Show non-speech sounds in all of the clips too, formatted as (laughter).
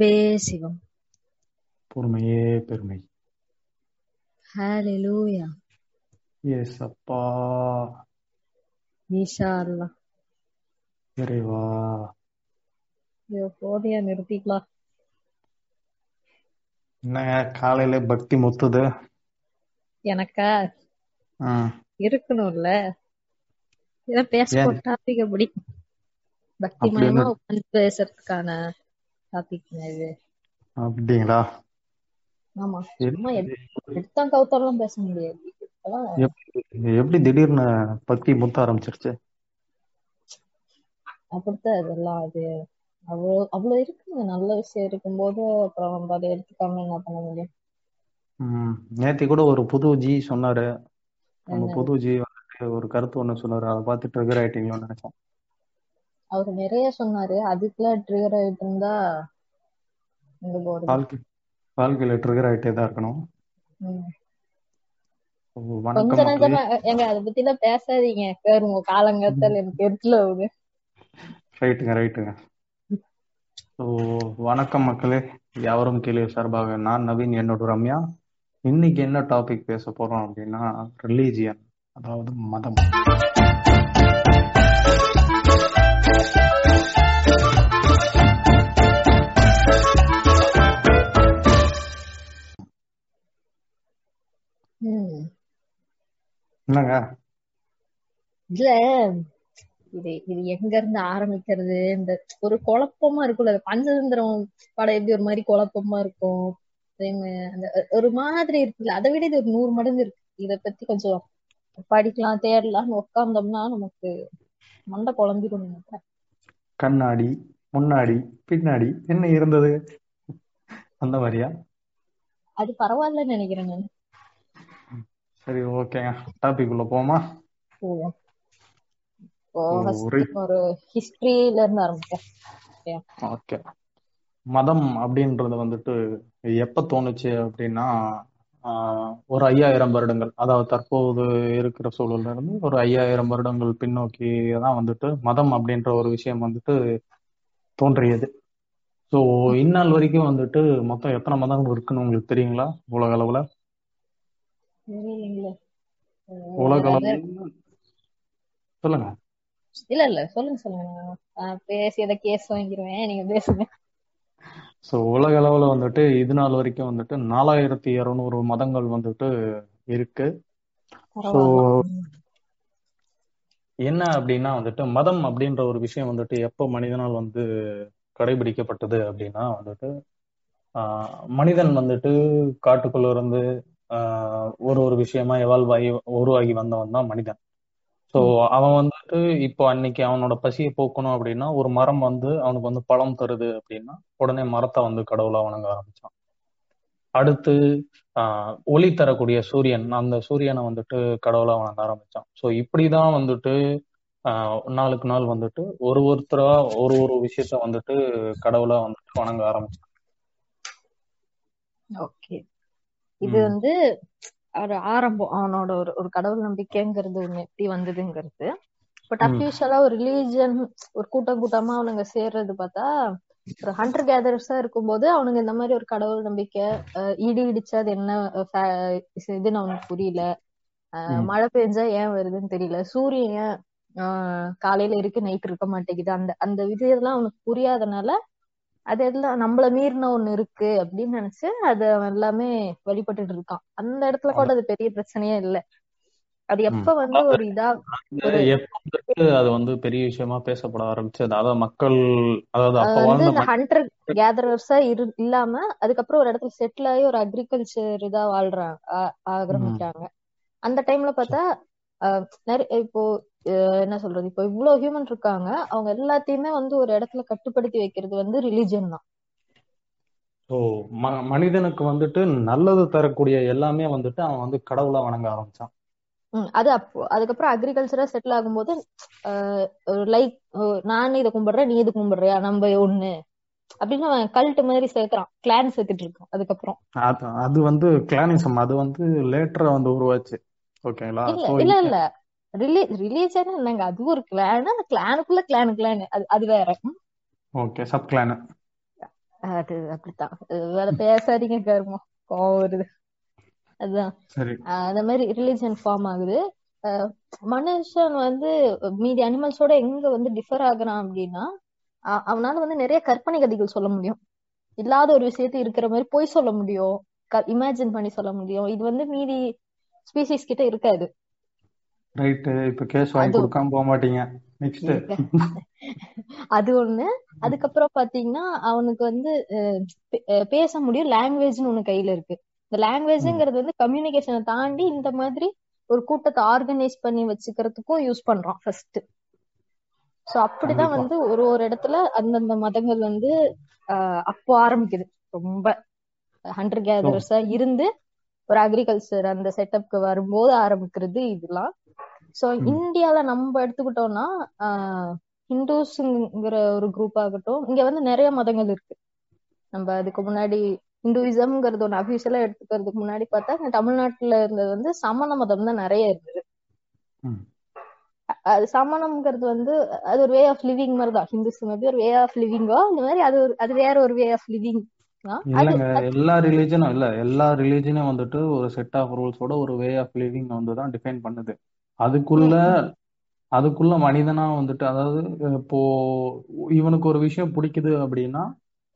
அன்பே சிவம் பொறுமையே பெருமை ஹalleluya எஸ் அப்பா ஈஷா அல்லாஹ் இறைவா ஐயோ போதியா நிறுத்திக்கலாம் என்ன காலையில பக்தி முத்துது. எனக்கா? இருக்கணும்ல. ஏதோ பேச டாபிக் அப்படி. பக்தி அப்படின்னு மயமா உட்காந்து பேசுறதுக்கான இது. அப்படிங்களா? ஆமா. சும்மா எடுத்தான் கவுத்தாலும் பேச முடியாது. எப்படி திடீர்னு பக்தி முத்த ஆரம்பிச்சிருச்சு? அப்படித்தான் இதெல்லாம் அது. அவ்வளோ அவ்வளவு இருக்குங்க. நல்ல விஷயம் இருக்கும்போது அப்புறம் நம்ம அதை எடுத்துக்காம என்ன பண்ண முடியும்? நேத்தி கூட ஒரு புது ஜி சொன்னாரு. நம்ம புது ஜி ஒரு கருத்து ஒண்ணு சொன்னாரு. அதை பார்த்து ட்ரிகர் ஆயிட்டீங்களோன்னு நினைச்சேன். அவரு நிறைய சொன்னாரு. அதுக்கெல்லாம் ட்ரிகர் ஆயிட்டு இருந்தா வாழ்க்கையில ட்ரிகர் ஆயிட்டே தான் இருக்கணும். கொஞ்ச நஞ்சமா எங்க அதை பத்தி எல்லாம் பேசாதீங்க. சார் உங்க காலங்கத்தால் எனக்கு எரிச்சல ஆகுது ரைட்டுங்க ரைட்டுங்க. ஸோ வணக்கம் மக்களே. யாவரும் கீழே சார்பாக நான் நவீன் என்னோட ரம்யா. இன்னைக்கு என்ன டாபிக் பேச போறோம் அப்படின்னா ரிலீஜியன் அதாவது மதம். ம். என்னங்க? இல்ல இது இது எங்க இருந்து ஆரம்பிக்கிறது? இந்த ஒரு குழப்பமா இருக்கும்ல அது பஞ்சதந்திரம் படம் எப்படி ஒரு மாதிரி குழப்பமா இருக்கும்? அதே மா- அந்த ஒரு மாதிரி இருக்குல்ல அதை விட இது ஒரு நூறு மடங்கு இருக்கு. இத பத்தி கொஞ்சம் படிக்கலாம் தேடலாம்னு உட்கார்ந்தோம்னா நமக்கு மண்டை குழம்பிடும் நினைக்கிறேன் கண்ணாடி முன்னாடி பின்னாடி என்ன இருந்தது? அந்த மாதிரியா? அது பரவாயில்லன்னு நினைக்கிறேன் நான். சரி ஓகேங்க. டாபிக் உள்ள போமா ஒரு ஹிஸ்டரியில இருந்து ஆரம்பிப்போம். சரியா? ஓகே. மதம் அப்படின்றது வந்துட்டு எப்ப தோணுச்சு அப்படின்னா ஒரு ஐயாயிரம் வருடங்கள். அதாவது தற்போது இருக்கிற சூழல்ல இருந்து ஒரு ஐயாயிரம் வருடங்கள் பின்னோக்கி தான் வந்துட்டு மதம் அப்படின்ற ஒரு விஷயம் வந்துட்டு தோன்றியது. ஸோ இந்நாள் வரைக்கும் வந்துட்டு மொத்தம் எத்தனை மதங்கள் இருக்குன்னு உங்களுக்கு தெரியுங்களா? உலக அளவுல? உலக அளவுல சொல்லுங்க. இல்ல இல்ல சொல்லுங்க சொல்லுங்க. பேசி எதை கேஸ் வாங்கிருவேன் நீங்க பேசுங்க. ஸோ உலக அளவுல வந்துட்டு இது நாள் வரைக்கும் வந்துட்டு நாலாயிரத்தி இருநூறு மதங்கள் வந்துட்டு இருக்கு ஸோ. என்ன அப்படின்னா வந்துட்டு மதம் அப்படின்ற ஒரு விஷயம் வந்துட்டு எப்போ மனிதனால் வந்து கடைபிடிக்கப்பட்டது அப்படின்னா வந்துட்டு ஆஹ், மனிதன் வந்துட்டு காட்டுக்குள்ள இருந்து ஆஹ், ஒரு ஒரு விஷயமா எவால்வ் ஆகி உருவாகி வந்தவன் தான் மனிதன் ஸோ ம். அவன் வந்துட்டு இப்போ அன்னைக்கு அவனோட பசியை போக்கணும் அப்படின்னா ஒரு மரம் வந்து அவனுக்கு வந்து பழம் தருது அப்படின்னா உடனே மரத்தை வந்து கடவுளா வணங்க ஆரம்பிச்சான். அடுத்து ஆஹ், ஒளி தரக்கூடிய சூரியன் அந்த சூரியனை வந்துட்டு கடவுளா வணங்க ஆரம்பிச்சான். ஸோ இப்படிதான் வந்துட்டு ஆஹ், நாளுக்கு நாள் வந்துட்டு ஒரு ஒருத்தரா ஒரு ஒரு விஷயத்த வந்துட்டு கடவுளா வந்துட்டு வணங்க ஆரம்பிச்சான். ஓகே. இது ம். வந்து ஒரு ஆரம்பம் அவனோட ஒரு ஒரு கடவுள் நம்பிக்கைங்கிறது ஒண்ணு எப்படி வந்ததுங்கிறது. பட் ம். அஃபிஷியலா ஒரு ரிலீஜன் ஒரு கூட்டம் கூட்டமா அவனுங்க சேர்றது பார்த்தா ஒரு ஹண்டர் கேதர்ஸா இருக்கும்போது அவனுங்க இந்த மாதிரி ஒரு கடவுள் நம்பிக்கை இடி இடிச்சா அது என்ன இதுன்னு அவனுக்கு புரியல. மழை பெஞ்சா ஏன் வருதுன்னு தெரியல. சூரியன் ஏன் காலையில இருக்கு நைட் இருக்க மாட்டேங்குது. அந்த அந்த விஷயம்லாம் அவனுக்கு புரியாதனால அது எல்லாம் நம்மள மீறின ஒண்ணு இருக்கு அப்படின்னு நினைச்சு அது எல்லாமே வழிபட்டுட்டு இருக்கான் அந்த இடத்துல கூட அது பெரிய பிரச்சனையே இல்ல அது எப்ப வந்து ஒரு இதா அது வந்து பெரிய விஷயமா பேசப்பட ஆரம்பிச்சது அதாவது மக்கள் அதாவது வந்து இந்த ஹண்டர் கேதரர்ஸா இரு இல்லாம அதுக்கப்புறம் ஒரு இடத்துல செட்டில் ஆகி ஒரு அக்ரிகல்ச்சர் இதா வாழ்றாங்க ஆரம்பிக்கிறாங்க அந்த டைம்ல பார்த்தா நிறைய இப்போ என்ன சொல்றது? இப்போ இவ்வளவு ஹியூமன் இருக்காங்க. அவங்க எல்லாத்தையுமே வந்து ஒரு இடத்துல கட்டுப்படுத்தி வைக்கிறது வந்து ரிலிஜன் தான். ஸோ ம மனிதனுக்கு வந்துட்டு நல்லது தரக்கூடிய எல்லாமே வந்துட்டு அவன் வந்து கடவுளா வணங்க ஆரம்பிச்சான். அது அப்போ அதுக்கப்புறம் அக்ரிகல்ச்சரா செட்டில் ஆகும்போது லைக் நான் இதை கும்பிடுறேன் நீ இது கும்பிடுறியா? நம்ம ஒண்ணு. அப்படின்னு அவன் கல்ட் மாதிரி சேர்க்கிறான். கிளான் சேர்த்துட்டு இருக்கான் அதுக்கப்புறம். அது வந்து கிளானிசம் அது வந்து லேட்டரா வந்து உருவாச்சு. ஓகேங்களா இல்ல இல்ல. ரிலி ரிலீஜன் என்னங்க? அது ஒரு கிளான் அந்த கிளானுக்குள்ள கிளானு கிளான் அது அது வேற. ஓகே சப் கிளான் அது அப்படித்தான். வேற பேசாதீங்க கருமம் கோவம் வருது. அதுதான். அந்த மாதிரி ரிலிஜன் ஃபார்ம் ஆகுது. மனுஷன் வந்து மீதி அனிமல்ஸோட எங்க வந்து டிஃபர் ஆகுறான் அப்படின்னா அவனால வந்து நிறைய கற்பனை கதைகள் சொல்ல முடியும். இல்லாத ஒரு விஷயத்தை இருக்கிற மாதிரி பொய் சொல்ல முடியும். இமேஜின் பண்ணி சொல்ல முடியும். இது வந்து மீதி ஸ்பீசிஸ் கிட்ட இருக்காது. ரைட்டு இப்ப கேஸ் வாங்கி கொடுக்காம போக மாட்டீங்க. நெக்ஸ்ட் அது ஒண்ணு. அதுக்கப்புறம் பாத்தீங்கன்னா அவனுக்கு வந்து பேச முடியும். லாங்குவேஜ்னு ஒண்ணு கையில இருக்கு. இந்த லாங்குவேஜ்ங்கிறது வந்து கம்யூனிகேஷனை தாண்டி இந்த மாதிரி ஒரு கூட்டத்தை ஆர்கனைஸ் பண்ணி வச்சுக்கிறதுக்கும் யூஸ் பண்றான் ஃபர்ஸ்ட் சோ அப்படிதான் வந்து ஒரு ஒரு இடத்துல அந்தந்த மதங்கள் வந்து அப்போ ஆரம்பிக்குது. ரொம்ப. ஹண்டர் ஓ கேதரர்ஸா இருந்து ஒரு அக்ரிகல்ச்சர் அந்த செட்டப்க்கு வரும்போது ஆரம்பிக்கிறது இதெல்லாம். சோ இந்தியால நம்ம எடுத்துக்கிட்டோம்னா ஹிந்துஸ்ங்கிற ஒரு குரூப் ஆகட்டும் இங்க வந்து நிறைய மதங்கள் இருக்கு. நம்ம அதுக்கு முன்னாடி ஹிந்துயிசம்ங்கிறது ஒன்று அபிஷியலா எடுத்துக்கிறதுக்கு முன்னாடி பார்த்தா தமிழ்நாட்டுல இருந்தது வந்து சமண மதம் தான் நிறைய இருந்தது. அது சமணம்ங்கிறது வந்து அது ஒரு வே ஆஃப் லிவிங் மாதிரி தான். ஹிந்துஸ் மாதிரி ஒரு வே ஆஃப் லிவிங்கோ இந்த மாதிரி அது ஒரு அது வேற ஒரு வே ஆஃப் லிவிங் இல்லைங்க எல்லா ரிலீஜனும் இல்ல எல்லா ரிலீஜனும் வந்துட்டு ஒரு செட் ஆஃப் ரூல்ஸோட ஒரு வே ஆஃப் லிவிங் வந்து தான் டிஃபைன் பண்ணுது. அதுக்குள்ள. அதுக்குள்ள மனிதனா வந்துட்டு அதாவது இப்போ இவனுக்கு ஒரு விஷயம் பிடிக்குது அப்படின்னா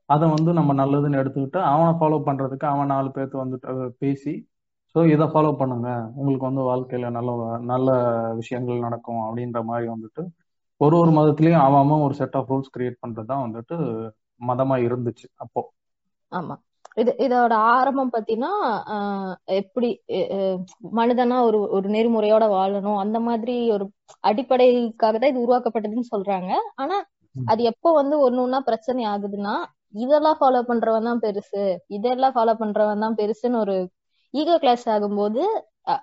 அதை வந்து நம்ம நல்லதுன்னு எடுத்துக்கிட்டு அவனை ஃபாலோ பண்றதுக்கு அவன் நாலு பேர்த்து வந்துட்டு பேசி ஸோ இதை ஃபாலோ பண்ணுங்க. உங்களுக்கு வந்து வாழ்க்கையில நல்ல நல்ல விஷயங்கள் நடக்கும் அப்படின்ற மாதிரி வந்துட்டு ஒரு ஒரு மதத்திலயும் அவன் அவன் ஒரு செட் ஆஃப் ரூல்ஸ் கிரியேட் பண்றது தான் வந்துட்டு மதமா இருந்துச்சு அப்போ. ஆமா. இது இதோட ஆரம்பம் பாத்தீங்கன்னா ஆஹ் எப்படி மனிதனா ஒரு ஒரு நெறிமுறையோட வாழணும் அந்த மாதிரி ஒரு அடிப்படைக்காக தான் இது உருவாக்கப்பட்டதுன்னு சொல்றாங்க ஆனா. அது எப்போ வந்து ஒண்ணு ஒண்ணா பிரச்சனை ஆகுதுன்னா இதெல்லாம் ஃபாலோ பண்றவன் தான் பெருசு இதெல்லாம் ஃபாலோ பண்றவன் தான் பெருசுன்னு ஒரு ஈகோ கிளாஸ் ஆகும்போது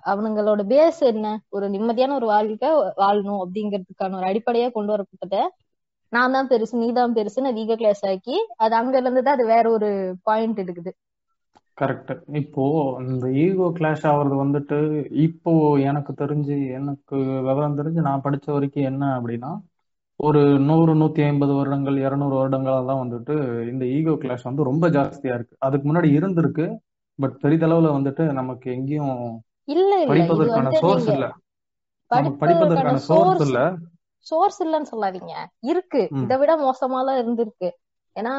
அவனுங்களோட பேஸ் என்ன ஒரு நிம்மதியான ஒரு வாழ்க்கை வாழணும் அப்படிங்கிறதுக்கான ஒரு அடிப்படையா கொண்டு வரப்பட்டதை நான் தான் பெருசு நீ தான் பெருசுன்னு அது ஈகோ கிளாஸ் ஆக்கி அது அங்க இருந்து தான் அது வேற ஒரு பாயிண்ட் எடுக்குது. கரெக்ட் இப்போ இந்த ஈகோ கிளாஷ் ஆகுறது வந்துட்டு இப்போ எனக்கு தெரிஞ்சு எனக்கு விவரம் தெரிஞ்சு நான் படிச்ச வரைக்கும் என்ன அப்படின்னா ஒரு நூறு நூத்தி ஐம்பது வருடங்கள் இருநூறு வருடங்களா தான் வந்துட்டு இந்த ஈகோ கிளாஷ் வந்து ரொம்ப ஜாஸ்தியா இருக்கு. அதுக்கு முன்னாடி இருந்திருக்கு பட் பெரிதளவுல வந்துட்டு நமக்கு எங்கேயும் படிப்பதற்கான சோர்ஸ் இல்ல. படிப்பதற்கான சோர்ஸ் இல்ல. சோர்ஸ் இல்லைன்னு சொல்லாதீங்க. இருக்கு. இதை விட மோசமாலாம் இருந்திருக்கு. ஏன்னா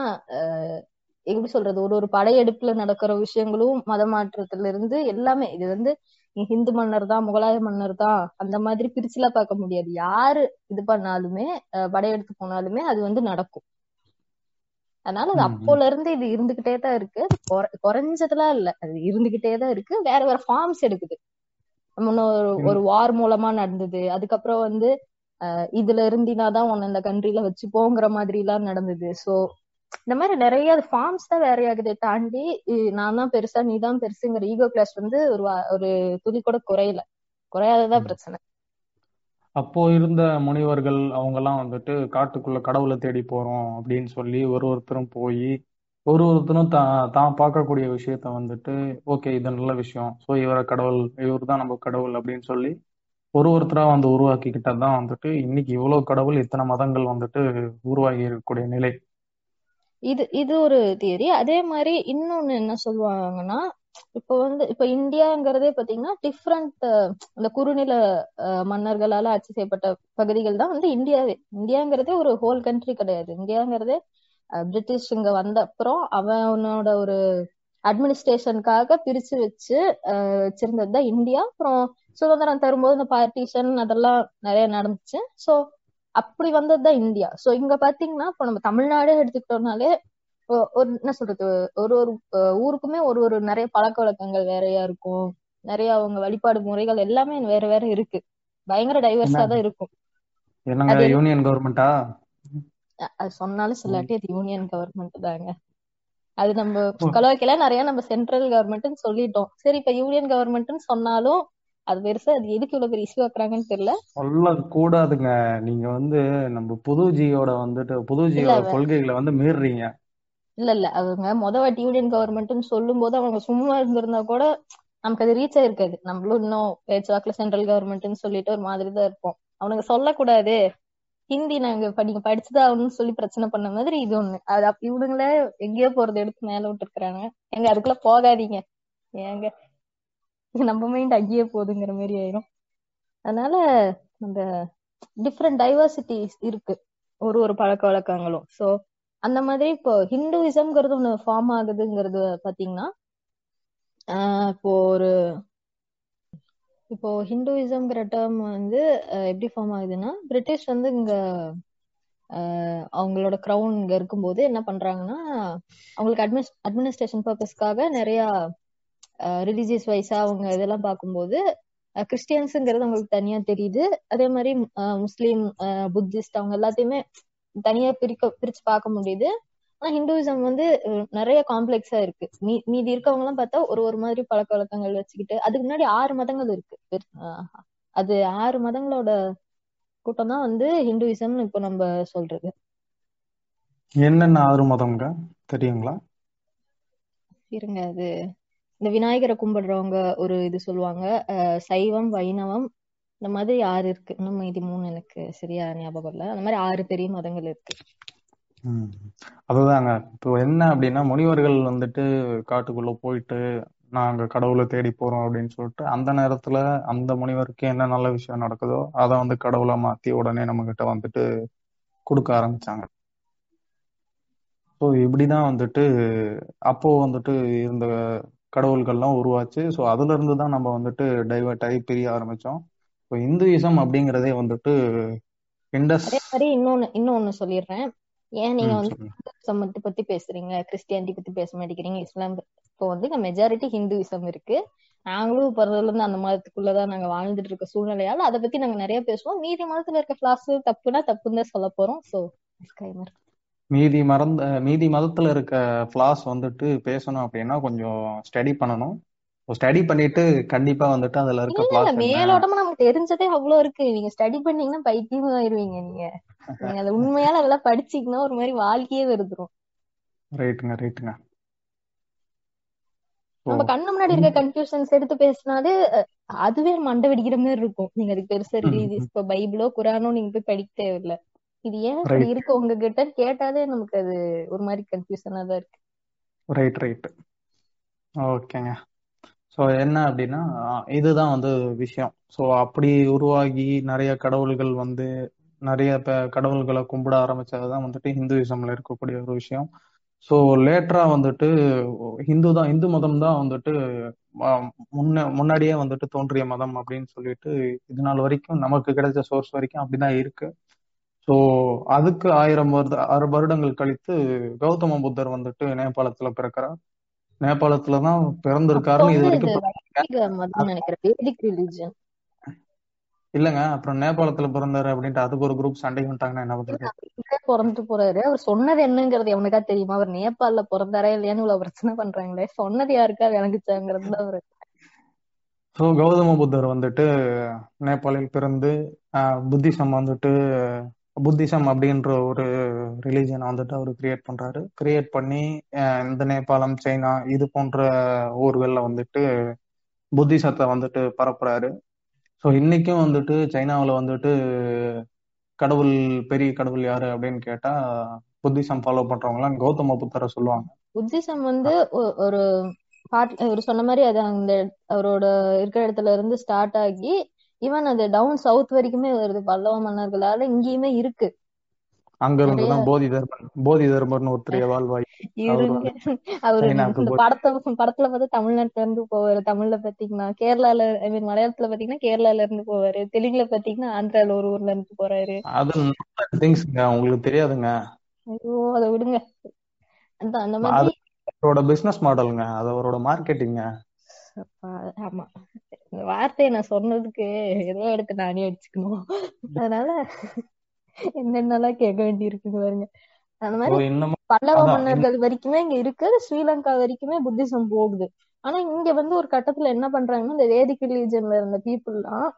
எப்படி சொல்றது? ஒரு ஒரு படையெடுப்புல நடக்கிற விஷயங்களும் மத மாற்றத்துல இருந்து எல்லாமே இது வந்து ஹிந்து மன்னர் தான் முகலாய மன்னர் தான் அந்த மாதிரி பிரிச்சுலாம் பார்க்க முடியாது. யாரு இது பண்ணாலுமே படையெடுத்து போனாலுமே அது வந்து நடக்கும். அதனால அது அப்போல இருந்து இது இருந்துகிட்டே தான் இருக்கு. குறைஞ்சதுலாம் இல்ல. அது இருந்துகிட்டே தான் இருக்கு. வேற வேற ஃபார்ம்ஸ் எடுக்குது. முன்ன ஒரு வார் மூலமா நடந்தது. அதுக்கப்புறம் வந்து இதுல இருந்தினாதான் உன்னை இந்த கண்ட்ரில வச்சுப்போங்கிற மாதிரி எல்லாம் நடந்தது. சோ இந்த மாதிரி நிறைய ஃபார்ம்ஸ் தான் வேற ஆகுதே தாண்டி நான் தான் பெருசா நீ தான் பெருசுங்கிற ஈகோ கிளாஸ் வந்து ஒரு ஒரு துளி கூட குறையல. குறையாததான் பிரச்சனை. அப்போ இருந்த முனிவர்கள் அவங்கெல்லாம் வந்துட்டு காட்டுக்குள்ள கடவுளை தேடி போறோம் அப்படின்னு சொல்லி ஒரு ஒருத்தரும் போய் ஒரு ஒருத்தரும் தான் தான் பார்க்கக்கூடிய விஷயத்த வந்துட்டு ஓகே இது நல்ல விஷயம். ஸோ இவரை கடவுள் இவர் தான் நம்ம கடவுள் அப்படின்னு சொல்லி ஒரு ஒருத்தரா வந்து உருவாக்கிக்கிட்டது தான் வந்துட்டு இன்னைக்கு இவ்வளவு கடவுள் இத்தனை மதங்கள் வந்துட்டு உருவாகி இருக்கக்கூடிய நிலை. இது இது ஒரு தியரி அதே மாதிரி இன்னொன்னு என்ன சொல்லுவாங்கன்னா இப்போ வந்து இப்ப இந்தியாங்கிறதே பாத்தீங்கன்னா டிஃப்ரெண்ட் அந்த குறுநில மன்னர்களால ஆட்சி செய்யப்பட்ட பகுதிகள் தான் வந்து இந்தியாவே. இந்தியாங்கிறதே ஒரு ஹோல் கண்ட்ரி கிடையாது. இந்தியாங்கிறதே பிரிட்டிஷ் இங்க வந்த அப்புறம் அவனோட ஒரு அட்மினிஸ்ட்ரேஷனுக்காக பிரிச்சு வச்சு அஹ், வச்சிருந்தது தான் இந்தியா. அப்புறம் சுதந்திரம் தரும்போது இந்த பார்ட்டிஷன் அதெல்லாம் நிறைய நடந்துச்சு. சோ அப்படி வந்ததுதான் இந்தியா. சோ இங்க பாத்தீங்கன்னா இப்போ நம்ம தமிழ்நாடே எடுத்துக்கிட்டோம்னாலே ஒரு என்ன சொல்றது ஒரு ஒரு ஊருக்குமே ஒரு ஒரு நிறைய பழக்க வழக்கங்கள் வேறையா இருக்கும். நிறைய அவங்க வழிபாடு முறைகள் எல்லாமே வேற வேற இருக்கு. பயங்கர டைவர்ஸா தான் இருக்கும். யூனியன் கவர்மெண்டா அது சொன்னாலும் சொல்லாட்டி அது யூனியன் கவர்மெண்ட் தாங்க. அது நம்ம ஓ, கலவைக்கல நிறைய நம்ம சென்ட்ரல் கவர்மெண்ட்னு சொல்லிட்டோம். சரி இப்ப யூனியன் கவர்மெண்ட்னு சொன்னாலும் அது பெருசா அது எதுக்கு இவ்வளவு பெரிய இஷ்யூ ஆக்குறாங்கன்னு தெரியல. சொல்லக்கூடாதுங்க. நீங்க வந்து நம்ம புதுஜியோட வந்துட்டு புதுஜியோட கொள்கைகளை வந்து மீறுறீங்க இல்ல இல்ல. அவங்க மொத வாட்டி யூனியன் கவர்மெண்ட்னு சொல்லும் போது அவங்க சும்மா இருந்திருந்தா கூட நமக்கு அது ரீச் ஆயிருக்காது. நம்மளும் இன்னும் பேச்சுவாக்குல சென்ட்ரல் கவர்மெண்ட்னு சொல்லிட்டு ஒரு மாதிரி தான் இருப்போம். அவனுங்க சொல்லக்கூடாது. ஹிந்தி நாங்க நீங்க படிச்சுதான் ஆகணும்னு சொல்லி பிரச்சனை பண்ண மாதிரி இது ஒண்ணு. அது இவனுங்களே எங்கேயோ போறது எடுத்து மேல விட்டுருக்காங்க எங்க அதுக்குள்ள போகாதீங்க. ஏங்க (laughs) நம்ம மைண்ட் அங்கேயே போகுதுங்கிற மாதிரி ஆயிரும். அதனால அந்த டிஃப்ரெண்ட் டைவர்சிட்டிஸ் இருக்கு. ஒரு ஒரு பழக்க வழக்கங்களும். ஸோ அந்த மாதிரி இப்போ ஹிந்துவிசம்ங்கிறது ஒன்று ஃபார்ம் ஆகுதுங்கிறது பார்த்தீங்கன்னா இப்போ ஒரு இப்போ ஹிந்துவிசம்ங்கிற டேர்ம் வந்து எப்படி ஃபார்ம் ஆகுதுன்னா பிரிட்டிஷ் வந்து இங்க அவங்களோட க்ரௌன் இங்க இருக்கும்போது என்ன பண்றாங்கன்னா அவங்களுக்கு அட்மினிஸ் அட்மினிஸ்ட்ரேஷன் பர்பஸ்க்காக நிறைய ரிலீஜியஸ் வைஸா அவங்க இதெல்லாம் பார்க்கும்போது கிறிஸ்டியன்ஸுங்கிறது அவங்களுக்கு தனியா தெரியுது. அதே மாதிரி முஸ்லீம் புத்திஸ்ட் அவங்க எல்லாத்தையுமே தனியா பிரிக்க பிரிச்சு பார்க்க முடியுது. ஆனா ஹிந்துவிசம் வந்து நிறைய காம்ப்ளெக்ஸா இருக்கு. மீ மீதி இருக்கவங்க எல்லாம் பார்த்தா ஒரு ஒரு மாதிரி பழக்க வழக்கங்கள் வச்சுக்கிட்டு அதுக்கு முன்னாடி ஆறு மதங்கள் இருக்கு. அது ஆறு மதங்களோட கூட்டம் தான் வந்து ஹிந்துவிசம்னு இப்போ நம்ம சொல்றது. என்னென்ன ஆறு மதம்ங்க? தெரியுங்களா? இருங்க அது இந்த விநாயகரை கும்பிடுறவங்க ஒரு இது சொல்லுவாங்க அஹ், சைவம் வைணவம் இந்த மாதிரி ஆறு இருக்கு. இன்னும் இது மூணு எனக்கு சரியா ஞாபகம் இல்ல. அந்த மாதிரி ஆறு பெரிய மதங்கள் இருக்கு. அதுதாங்க. இப்போ என்ன அப்படின்னா முனிவர்கள் வந்துட்டு காட்டுக்குள்ள போயிட்டு நாங்க கடவுளை தேடி போறோம் அப்படின்னு சொல்லிட்டு அந்த நேரத்துல அந்த முனிவருக்கு என்ன நல்ல விஷயம் நடக்குதோ அதை வந்து கடவுளை மாத்தி உடனே நம்ம கிட்ட வந்துட்டு கொடுக்க ஆரம்பிச்சாங்க. ஸோ இப்படிதான் வந்துட்டு அப்போ வந்துட்டு இருந்த கடவுள்கள்லாம் உருவாச்சு. ஸோ அதுல இருந்து தான் நம்ம வந்துட்டு டைவர்ட் ஆகி பிரிய ஆரம்பிச்சோம். ஸோ இந்துயிசம் அப்படிங்கிறதே வந்துட்டு இண்டஸ் அதே மாதிரி இன்னொன்னு இன்னொன்னு சொல்லிடுறேன். ஏன் நீங்க வந்து சம்மத்தி பத்தி பேசுறீங்க? கிறிஸ்டியானிட்டி பத்தி பேச மாட்டேங்கிறீங்க? இஸ்லாம் இப்போ வந்து மெஜாரிட்டி ஹிந்துவிசம் இருக்கு. நாங்களும் பிறந்ததுல இருந்து அந்த மதத்துக்குள்ளதான் நாங்க வாழ்ந்துட்டு இருக்க சூழ்நிலையால அதை பத்தி நாங்க நிறைய பேசுவோம். மீதி மதத்துல இருக்க கிளாஸ் தப்புனா தப்புன்னு தான் சொல்ல போறோம். சோ மீதி மறந்த மீதி மதத்துல இருக்க ஃபிளாஸ் வந்துட்டு பேசணும் அப்படின்னா கொஞ்சம் ஸ்டடி பண்ணணும். ஸ்டடி பண்ணிட்டு கண்டிப்பா வந்துட்டு அதுல இருக்க ஃபிளாஸ் மேலோட்டமா நமக்கு தெரிஞ்சதே அவ்வளவு இருக்கு. நீங்க ஸ்டடி பண்ணீங்கன்னா பைத்தியம் ஆயிருவீங்க நீங்க. நீங்க அதை உண்மையால அதெல்லாம் படிச்சீங்கன்னா ஒரு மாதிரி வாழ்க்கையே வெறுத்துரும். ரைட்டுங்க ரைட்டுங்க நம்ம கண்ணு முன்னாடி இருக்க கன்ஃபியூஷன்ஸ் எடுத்து பேசினாலே அதுவே மண்டை வெடிக்கிற மாதிரி இருக்கும். நீங்க அதுக்கு பெருசா ரிலீஜியஸ் இப்போ பைபிளோ குரானோ நீங்க போய் படிக்க தேவையில்ல. இது ஏன் இப்படி இருக்கு? உங்ககிட்ட கேட்டாலே நமக்கு அது ஒரு மாதிரி கன்ஃபியூஷனா தான் இருக்கு. ரைட் ரைட் ஓகேங்க ஸோ என்ன அப்படின்னா இதுதான் வந்து விஷயம். ஸோ அப்படி உருவாகி நிறைய கடவுள்கள் வந்து நிறைய கடவுள்களை கும்பிட ஆரம்பிச்சதுதான் வந்துட்டு ஹிந்துவிசம்ல இருக்கக்கூடிய ஒரு விஷயம். ஸோ லேட்டரா வந்துட்டு ஹிந்து தான் இந்து மதம் தான் வந்துட்டு முன்ன முன்னாடியே வந்துட்டு தோன்றிய மதம் அப்படின்னு சொல்லிட்டு இது நாள் வரைக்கும் நமக்கு கிடைச்ச சோர்ஸ் வரைக்கும் அப்படிதான் இருக்கு. ஸோ அதுக்கு ஆயிரம் வருட ஆறு வருடங்கள் கழித்து கௌதம புத்தர் வந்துட்டு நேபாளத்துல பிறக்கிறார். நேபாளத்துல தான் பிறந்திருக்காருன்னு இது வரைக்கும் இல்லைங்க அப்புறம் நேபாளத்துல பிறந்தாரு அப்படின்ட்டு அதுக்கு ஒரு குரூப் சண்டைக்கு வந்துட்டாங்கன்னா என்ன பண்றது? பிறந்துட்டு போறாரு. அவர் சொன்னது என்னங்கிறது எவனுக்கா தெரியுமா? அவர் நேபாள்ல பிறந்தாரா இல்லையான்னு இவ்வளவு பிரச்சனை பண்றாங்களே. சொன்னது யாருக்கா விளங்குச்சாங்கிறது அவரு. ஸோ கௌதம புத்தர் வந்துட்டு நேபாளில் பிறந்து புத்திசம் வந்துட்டு புத்திசம் அப்படின்ற ஒரு ரிலீஜியனை வந்துட்டு அவர் கிரியேட் பண்றாரு. கிரியேட் பண்ணி இந்த நேபாளம் சைனா இது போன்ற ஊர்களில் வந்துட்டு புத்திசத்தை வந்துட்டு பரப்புறாரு. ஸோ இன்னைக்கும் வந்துட்டு சைனாவில் வந்துட்டு கடவுள் பெரிய கடவுள் யாரு அப்படின்னு கேட்டா புத்திசம் ஃபாலோ பண்றவங்கலாம் கௌதம புத்தரை சொல்லுவாங்க. புத்திசம் வந்து ஒரு பாட் இவர் சொன்ன மாதிரி அது அந்த அவரோட இருக்கிற இடத்துல இருந்து ஸ்டார்ட் ஆகி ஈவன் அது டவுன் சவுத் வரைக்குமே வருது பல்லவ மன்னர்களால இங்கேயுமே இருக்கு. அங்க இருந்துதான் போதி தர்மன் போதி தர்மர்னு ஒருத்தர் (laughs) வாழ்வாய் அவர் படத்தை படத்துல பார்த்தா தமிழ்நாட்டுல இருந்து போவாரு. தமிழ்ல பாத்தீங்கன்னா கேரளால ஐ மீன் மலையாளத்துல பாத்தீங்கன்னா கேரளால இருந்து போவாரு. தெலுங்குல பாத்தீங்கன்னா ஆந்திரால ஒரு ஊர்ல இருந்து போறாரு. அது திங்ஸ்ங்க உங்களுக்கு தெரியாதுங்க. ஐயோ அதை விடுங்க. அந்த அந்த மாதிரி அவரோட பிசினஸ் மாடலுங்க அது அவரோட மார்க்கெட்டிங்க ஆமா. இந்த வார்த்தையை நான் சொன்னதுக்கு ஏதோ எடுத்து நானே அடிச்சுக்கணும். அதனால என்னென்னலாம் கேட்க வேண்டி இருக்குங்க பாருங்க. அந்த மாதிரி பல்லவ மன்னர்கள் வரைக்குமே இங்க இருக்கு ஸ்ரீலங்கா வரைக்குமே புத்திசம் போகுது. ஆனா இங்க வந்து ஒரு கட்டத்துல என்ன பண்றாங்கன்னா இந்த வேதிக் ரிலீஜன்ல இருந்த பீப்புள்லாம்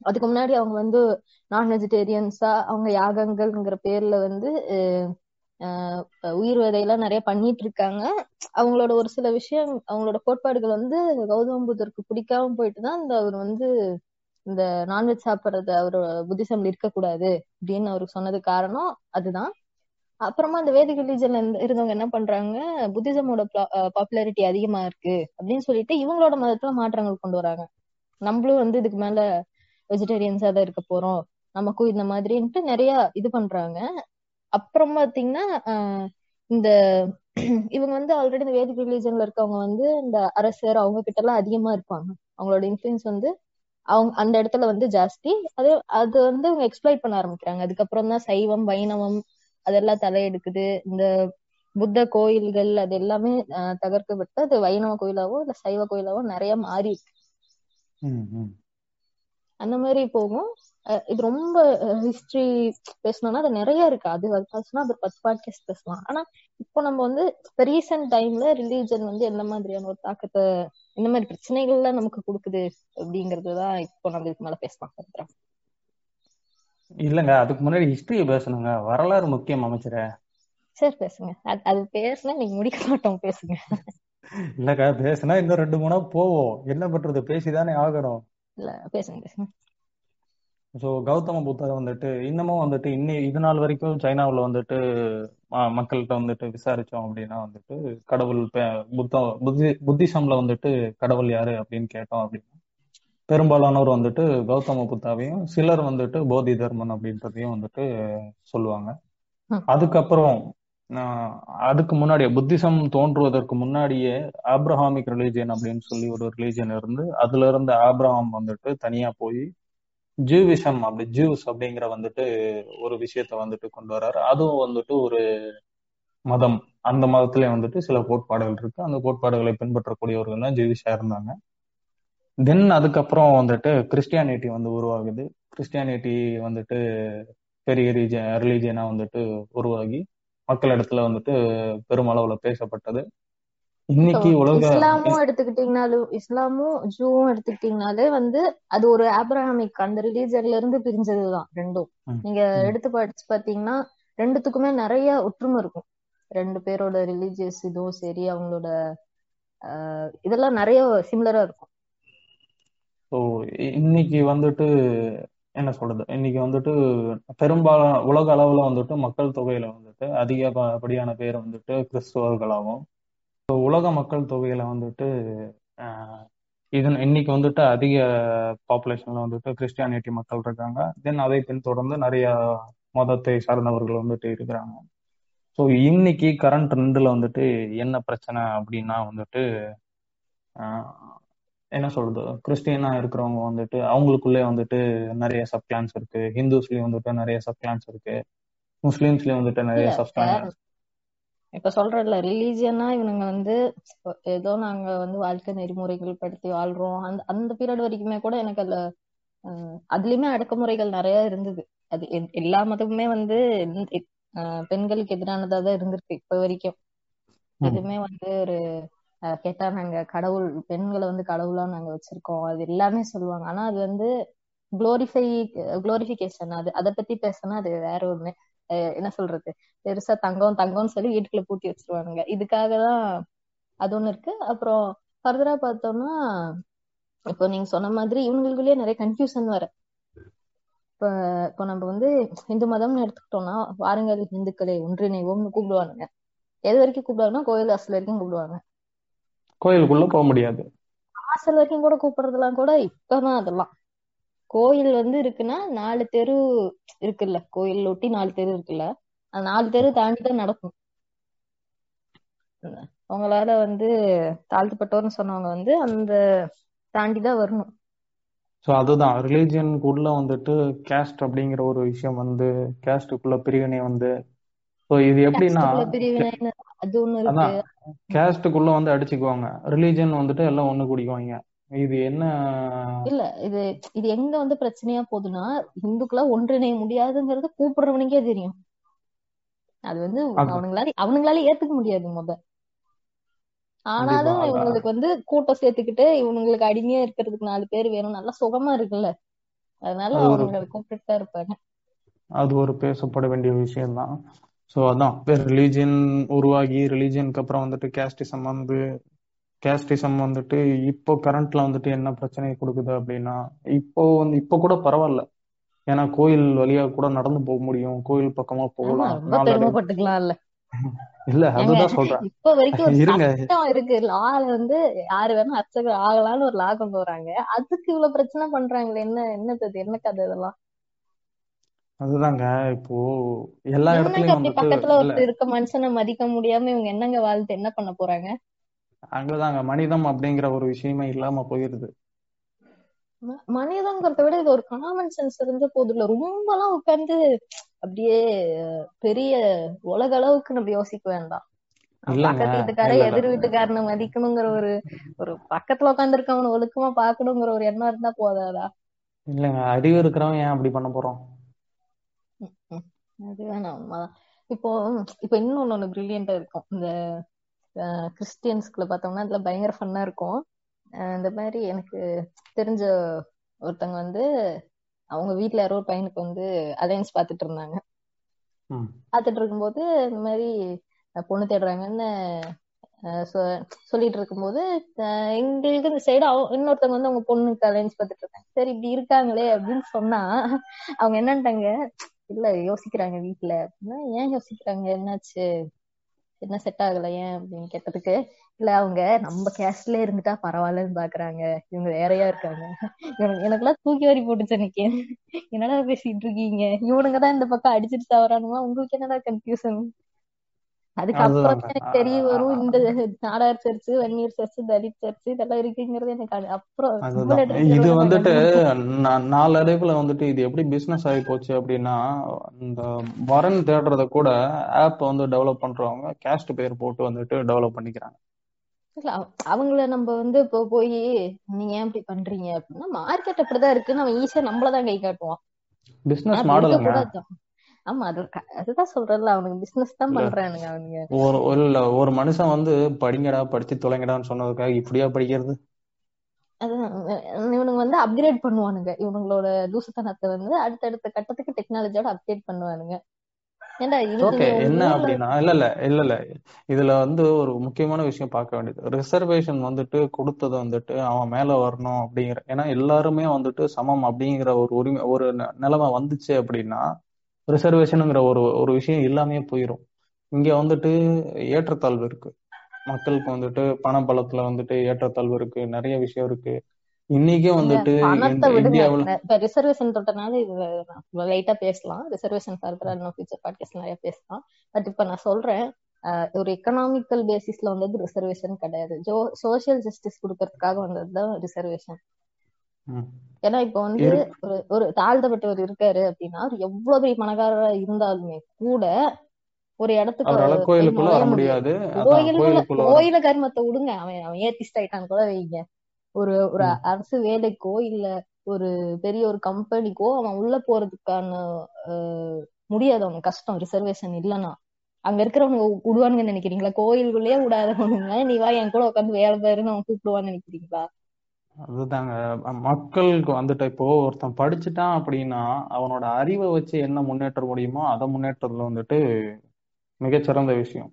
அதுக்கு முன்னாடி அவங்க வந்து நான் வெஜிடேரியன்ஸா அவங்க யாகங்கள்ங்கிற பேர்ல வந்து உயிர் வதையெல்லாம் நிறைய பண்ணிட்டு இருக்காங்க அவங்களோட ஒரு சில விஷயம் அவங்களோட கோட்பாடுகள் வந்து கௌதம புத்தருக்கு பிடிக்காம போயிட்டு தான் இந்த அவர் வந்து இந்த நான்வெஜ் சாப்பிட்றது அவரு புத்திசம்ல இருக்கக்கூடாது அப்படின்னு அவருக்கு சொன்னது காரணம் அதுதான். அப்புறமா அந்த வேதிக் ரிலீஜன்ல இருந்தவங்க என்ன பண்றாங்க புத்திசமோட பாப்புலாரிட்டி அதிகமா இருக்கு அப்படின்னு சொல்லிட்டு இவங்களோட மதத்துல மாற்றங்கள் கொண்டு வராங்க. நம்மளும் வந்து இதுக்கு மேல வெஜிடேரியன்ஸா தான் இருக்க போறோம். நமக்கும் இந்த மாதிரின்ட்டு நிறைய இது பண்றாங்க. அப்புறம் பாத்தீங்கன்னா இந்த இவங்க வந்து ஆல்ரெடி இந்த வேதிக் ரிலீஜன்ல இருக்கவங்க வந்து இந்த அரசர் அவங்க கிட்ட எல்லாம் அதிகமா இருப்பாங்க. அவங்களோட இன்ஃபுளுன்ஸ் வந்து அவங்க அந்த இடத்துல வந்து ஜாஸ்தி. அது அது வந்து அவங்க எக்ஸ்பிளைட் பண்ண ஆரம்பிக்கிறாங்க. அதுக்கப்புறம் தான் சைவம் வைணவம் அதெல்லாம் தலையெடுக்குது. இந்த புத்த கோயில்கள் அது எல்லாமே தகர்க்கப்பட்டு அது வைணவ கோயிலாவோ இல்ல சைவ கோயிலாவோ நிறைய மாறி அந்த மாதிரி போகும். இது ரொம்ப ஹிஸ்டரி பேசணும்னா அது நிறைய இருக்கு. அது பேசணும் அது பத்து பாட்காஸ்ட் பேசலாம். ஆனா இப்போ நம்ம வந்து இப்போ ரீசெண்ட் டைம்ல ரிலீஜன் வந்து எந்த மாதிரியான ஒரு தாக்கத்தை இந்த மாதிரி பிரச்சனைகள்லாம் நமக்கு கொடுக்குது அப்படிங்கறதுதான் இப்போ நம்ம இதுக்கு மேல பேசலாம். இல்லங்க அதுக்கு முன்னாடி ஹிஸ்டரிய பேசணுங்க. வரலாறு முக்கியம் அமைச்சர. சரி பேசுங்க. அது பேசுனா நீங்க முடிக்க மாட்டோம் பேசுங்க. இல்லக்கா பேசுனா இன்னும் ரெண்டு மூணா போவோம். என்ன பண்றது? பேசிதானே ஆகணும். இல்ல பேசுங்க பேசுங்க. ஸோ கௌதம புத்தர் வந்துட்டு இன்னமும் வந்துட்டு இன்னி இது நாள் வரைக்கும் சைனாவில் வந்துட்டு மக்கள்கிட்ட வந்துட்டு விசாரிச்சோம் அப்படின்னா வந்துட்டு கடவுள் புத்த புத்தி புத்திசம்ல வந்துட்டு கடவுள் யாரு அப்படின்னு கேட்டோம் அப்படின்னா பெரும்பாலானோர் வந்துட்டு கௌதம புத்தாவையும் சிலர் வந்துட்டு போதி தர்மன் அப்படின்றதையும் வந்துட்டு சொல்லுவாங்க. அதுக்கப்புறம் அதுக்கு முன்னாடியே புத்திசம் தோன்றுவதற்கு முன்னாடியே ஆப்ரஹாமிக் ரிலீஜியன் அப்படின்னு சொல்லி ஒரு ரிலீஜியன் இருந்து அதுல இருந்து ஆப்ரஹாம் வந்துட்டு தனியா போய் ஜூவிசம் அப்படி ஜூஸ் அப்படிங்கிற வந்துட்டு ஒரு விஷயத்த வந்துட்டு கொண்டு வர்றாரு. அதுவும் வந்துட்டு ஒரு மதம். அந்த மதத்திலே வந்துட்டு சில கோட்பாடுகள் இருக்கு. அந்த கோட்பாடுகளை பின்பற்றக்கூடியவர்கள் தான் ஜூவிஷா இருந்தாங்க. தென் அதுக்கப்புறம் வந்துட்டு கிறிஸ்டியானிட்டி வந்து உருவாகுது. கிறிஸ்டியானிட்டி வந்துட்டு பெரிய ரீஜன் ரிலீஜியனா வந்துட்டு உருவாகி மக்கள் இடத்துல வந்துட்டு பெருமளவுல பேசப்பட்டது. இன்னைக்கு உலக இஸ்லாமும் எடுத்துக்கிட்டீங்கனாலும் இஸ்லாமும் ஜூவும் எடுத்துக்கிட்டீங்கனாலே வந்து அது ஒரு ஆப்ரஹாமிக் அந்த ரிலீஜன்ல இருந்து பிரிஞ்சதுதான் ரெண்டும். நீங்க எடுத்து படிச்சு பாத்தீங்கன்னா ரெண்டுத்துக்குமே நிறைய ஒற்றுமை இருக்கும். ரெண்டு பேரோட ரிலீஜியஸ் இதுவும் சரி அவங்களோட இதெல்லாம் நிறைய சிமிலரா இருக்கும். ஸோ இன்னைக்கு வந்துட்டு என்ன சொல்றது? இன்னைக்கு வந்துட்டு பெரும்பாலான உலக அளவுல வந்துட்டு மக்கள் தொகையில வந்துட்டு அதிகப்படியான பேர் வந்துட்டு கிறிஸ்துவர்களாகவும் உலக மக்கள் தொகையில வந்துட்டு இது இன்னைக்கு வந்துட்டு அதிக பாப்புலேஷன்ல வந்துட்டு கிறிஸ்டியானிட்டி மக்கள் இருக்காங்க. தென் அதை பின்தொடர்ந்து நிறைய மதத்தை சார்ந்தவர்கள் வந்துட்டு இருக்கிறாங்க. ஸோ இன்னைக்கு கரண்ட் ரெண்டுல வந்துட்டு என்ன பிரச்சனை அப்படின்னா வந்துட்டு என்ன சொல்றது? கிறிஸ்டியனா இருக்கிறவங்க வந்துட்டு அவங்களுக்குள்ளே வந்துட்டு நிறைய சப் கிளான்ஸ் இருக்கு. ஹிந்துஸ்லயும் வந்துட்டு நிறைய சப் கிளான்ஸ் இருக்கு. முஸ்லீம்ஸ்லயும் வந்துட்டு நிறைய சப் கிளான்ஸ் இப்ப சொல்றல ரிலீஜியனா இவனுங்க வந்து ஏதோ நாங்க வந்து வாழ்க்கை நெறிமுறைகள் படுத்தி வாழ்றோம். அந்த அந்த பீரியட் வரைக்குமே கூட எனக்கு அதுல அதுலயுமே அடக்குமுறைகள் நிறைய இருந்தது. அது எல்லா மதமுமே வந்து பெண்களுக்கு எதிரானதா தான் இருந்திருக்கு இப்ப வரைக்கும். எதுவுமே வந்து ஒரு கேட்டா நாங்க கடவுள் பெண்களை வந்து கடவுளா நாங்க வச்சிருக்கோம். அது எல்லாமே சொல்லுவாங்க. ஆனா அது வந்து குளோரிஃபை குளோரிபிகேஷன் அது அதை பத்தி பேசினா அது வேற ஒண்ணு. என்ன சொல்றது? பெருசா தங்கம் தங்கம்னு சொல்லி வீட்டுக்குள்ள பூட்டி வச்சிருவானுங்க. இதுக்காக தான் அது ஒண்ணு இருக்கு. அப்புறம் ஃபர்தரா பார்த்தோம்னா இப்போ நீங்க சொன்ன மாதிரி இவங்களுக்குள்ளேயே நிறைய கன்ஃபியூஷன் வர இப்ப இப்போ நம்ம வந்து இந்து மதம்னு எடுத்துக்கிட்டோம்னா வாருங்கள் இந்துக்களை ஒன்றிணைவோம்னு கூப்பிடுவானுங்க. எது வரைக்கும் கூப்பிடுவாங்கன்னா கோயில் வாசல் வரைக்கும் கூப்பிடுவாங்க. கோயிலுக்குள்ள போக முடியாது. வாசல் வரைக்கும் கூட கூப்பிடுறதுலாம் கூட இப்பதான் அதெல்லாம். கோயில் வந்து இருக்குன்னா நாலு தெரு இருக்குல்ல கோயில் ஒட்டி நாலு தெரு இருக்குல்ல அந்த நாலு தெரு தாண்டி தான் நடக்கும். அவங்களால வந்து தாழ்த்தப்பட்டோர்னு சொன்னவங்க வந்து அந்த தாண்டி தான் வரணும். ஸோ அதுதான். ரிலீஜியனுக்குள்ள வந்துட்டு கேஸ்ட் அப்படிங்கிற ஒரு விஷயம் வந்து கேஸ்டுக்குள்ள பிரிவினை வந்து ஸோ இது எப்படின்னா கேஸ்டுக்குள்ள வந்து அடிச்சுக்குவாங்க. ரிலீஜன் வந்துட்டு எல்லாம் ஒண்ணு குடிக்குவாங்க. இது என்ன? இல்ல இது இது எங்க வந்து பிரச்சனையா போகுதுன்னா இந்துக்களா ஒன்றிணைய முடியாதுங்கிறது கூப்பிடுறவனுக்கே தெரியும். அது வந்து அவனுங்களால அவனுங்களால ஏத்துக்க முடியாது முத. ஆனாலும் இவங்களுக்கு வந்து கூட்டம் சேர்த்துக்கிட்டு இவனுங்களுக்கு அடிமையா இருக்கிறதுக்கு நாலு பேர் வேணும். நல்லா சுகமா இருக்குல்ல. அதனால அவனுங்களை கூப்பிட்டு தான் இருப்பாங்க. அது ஒரு பேசப்பட வேண்டிய விஷயம்தான். ஸோ அதான். ரிலீஜியன் உருவாகி ரிலீஜியனுக்கு அப்புறம் வந்துட்டு கேஸ்டிசம் வந்து கேஸ்டிசம் வந்துட்டு இப்போ கரண்ட்ல வந்துட்டு என்ன பிரச்சனையை கொடுக்குது அப்படின்னா இப்போ வந்து இப்போ கூட பரவாயில்ல. ஏன்னா கோயில் வழியா கூட நடந்து போக முடியும். கோயில் பக்கமா போகலாம். இல்ல அதுதான் சொல்றேன். இப்ப வரைக்கும் இருங்க. இருக்கு. லால வந்து யாரு வேணா அர்ச்சகர் ஆகலாம்னு ஒரு லா கொண்டு வராங்க அதுக்கு இவ்வளவு பிரச்சனை பண்றாங்களே என்ன என்னது? என்ன கதை இதெல்லாம்? அதுதாங்க இப்போ எல்லா இடத்துலயும் பக்கத்துல ஒருத்தர் இருக்க மனுஷனை மதிக்க முடியாம இவங்க என்னங்க வாழ்த்து என்ன பண்ண போறாங்க? அங்கதாங்க. மனிதம் அப்படிங்கிற ஒரு விஷயமே இல்லாம போயிருது. மனிதங்கிறத விட இது ஒரு காமன் சென்ஸ் இருந்த போதுல ரொம்ப எல்லாம் உட்கார்ந்து அப்படியே பெரிய உலக அளவுக்கு நம்ம யோசிக்க வேண்டாம். பக்கத்து வீட்டுக்கார இல்ல இல்ல எதிர் வீட்டுக்காரனை மதிக்கணுங்கிற ஒரு ஒரு பக்கத்துல உட்கார்ந்து இருக்கவன ஒழுக்கமா பாக்கணுங்கிற ஒரு எண்ணம் இருந்தா போதாதா? இல்லங்க. அறிவு இருக்கிறவன் ஏன் அப்படி பண்ண போறோம். அது வேணாம். இப்போ இப்போ இன்னொன்னு ஒண்ணு பிரில்லியண்டா இருக்கும். இந்த கிறிஸ்டியன்ஸ்குள்ள பார்த்தோம்னா இதுல பயங்கர ஃபன்னா இருக்கும். இந்த மாதிரி எனக்கு தெரிஞ்ச ஒருத்தவங்க வந்து அவங்க வீட்ல யாரோ ஒரு பையனுக்கு வந்து அலைன்ஸ் பார்த்துட்டு இருந்தாங்க. ம். பார்த்துட்டு இருக்கும்போது இந்த மாதிரி பொண்ணு தேடுறாங்கன்னு சொல்லிட்டு இருக்கும்போது எங்களுக்கு இந்த சைடு இன்னொருத்தவங்க வந்து அவங்க பொண்ணுக்கு அலைன்ஸ் பார்த்துட்டு இருக்காங்க சரி இப்படி இருக்காங்களே அப்படின்னு சொன்னா அவங்க என்னன்ட்டாங்க இல்ல யோசிக்கிறாங்க வீட்ல. அப்படின்னா ஏன் யோசிக்கிறாங்க? என்னாச்சு? என்ன செட் ஆகல ஏன் அப்படின்னு கேட்டதுக்கு இல்ல அவங்க நம்ம கேஸ்ட்ல இருந்துட்டா பரவாயில்லன்னு பாக்குறாங்க. இவங்க வேறையா இருக்காங்க. எனக்கு எல்லாம் தூக்கி வாரி போட்டுச்சு எனக்கு என்னடா பேசிட்டு இருக்கீங்க? இவனுங்கதான் இந்த பக்கம் அடிச்சிட்டு தவறானுமா? உங்களுக்கு என்னடா கன்ஃபியூசன் அதுக்கப்புறம் எனக்கு தெரிய வரும் இந்த Nadar church Vanniyar church Dalit church இதெல்லாம் இருக்குங்கிறது எனக்கு அப்புறம் இது வந்துட்டு நாளடைவுல வந்துட்டு இது எப்படி பிசினஸ் ஆகி போச்சு அப்படின்னா இந்த வரன் தேடுறத கூட ஆப் வந்து டெவலப் பண்றவங்க கேஸ்ட் பேர் போட்டு வந்துட்டு டெவலப் பண்ணிக்கிறாங்க. இல்ல அவ- அவங்கள நம்ம வந்து இப்போ போய் நீங்க ஏன் இப்படி பண்றீங்க அப்படின்னா மார்க்கெட் அப்படிதான் இருக்கு. நம்ம ஈஸியா நம்மளதான் கை காட்டுவோம். பிசினஸ் இருக்கக்கூடாது ஆமா அது அதுதான் சொல்றேன்ல அவனுக்கு பிசினஸ் தான் பண்றானுங்க அவனுங்க. ஒரு இல்ல ஒரு மனுஷன் வந்து படிங்கடா படிச்சு தொலைங்கடான்னு சொன்னதுக்காக இப்படியா படிக்கிறது? அஹ் இவனுங்க வந்து அப்கிரேட் பண்ணுவானுங்க. இவனுங்களோட லூசுத்தனத்தை வந்து அடுத்தடுத்த கட்டத்துக்கு டெக்னாலஜியோட அப்டேட் பண்ணுவானுங்க. என்ன அப்படின்னா இல்ல இல்ல இல்ல இல்ல. இதுல வந்து ஒரு முக்கியமான விஷயம் பார்க்க வேண்டியது. ரிசர்வேஷன் வந்துட்டு கொடுத்தது வந்துட்டு அவன் மேல வரணும் அப்படிங்கிற ஏன்னா எல்லாருமே வந்துட்டு சமம் அப்படிங்கிற ஒரு உரிமை ஒரு நிலைமை வந்துச்சு அப்படின்னா ரிசர்வேஷனுங்கிற ஒரு ஒரு விஷயம் இல்லாமே போயிடும் இங்க வந்துட்டு ஏற்றத்தாழ்வு இருக்கு. மக்களுக்கு வந்துட்டு பண பலத்துல வந்துட்டு ஏற்றத்தாழ்வு இருக்கு. நிறைய விஷயம் இருக்கு. இன்னைக்கும் நீங்க வந்துட்டு இப்ப ரிசர்வேஷன் தொட்டனால இது லைட்டா பேசலாம். ரிசர்வேஷன் ஃபர்தரா இன்னும் ஃபியூச்சர் பாட்காஸ்ட் நிறைய பேசலாம். பட் இப்ப நான் சொல்றேன் ஒரு எக்கனாமிக்கல் பேசிஸ்ல வந்தது ரிசர்வேஷன் கிடையாது. ஜோ சோசியல் ஜஸ்டிஸ் கொடுக்கறதுக்காக வந்ததுதான் ரிசர்வேஷன் ம், ஏன்னா இப்ப வந்து ஒரு ஒரு தாழ்த்தப்பட்டவர் இருக்காரு அப்படின்னா அவர் எவ்வளவு பெரிய பணக்காரரா இருந்தாலுமே கூட ஒரு இடத்துக்கு கோயிலுக்குள்ள கோயில கர்மத்தை விடுங்க. அவன் அவன் ஏத்திஸ்ட் கூட வைங்க. ஒரு ஒரு அரசு வேலைக்கோ இல்ல ஒரு பெரிய ஒரு கம்பெனிக்கோ அவன் உள்ள போறதுக்கான முடியாது. அவனுக்கு கஷ்டம் ரிசர்வேஷன் இல்லைன்னா. அங்க இருக்கிறவனுங்க விடுவானுங்கன்னு நினைக்கிறீங்களா? கோயிலுக்குள்ளேயே விடாதவனுங்க நீ வா என் கூட உட்காந்து வேலை பாருன்னு அவன் கூப்பிடுவான்னு நினைக்கிறீங்களா? அதுதாங்க. மக்களுக்கு வந்துட்டு இப்போ ஒருத்தன் படிச்சுட்டான் அப்படின்னா அவனோட அறிவை வச்சு என்ன முன்னேற்ற முடியுமோ அதை முன்னேற்றத்துல வந்துட்டு மிகச்சிறந்த விஷயம்.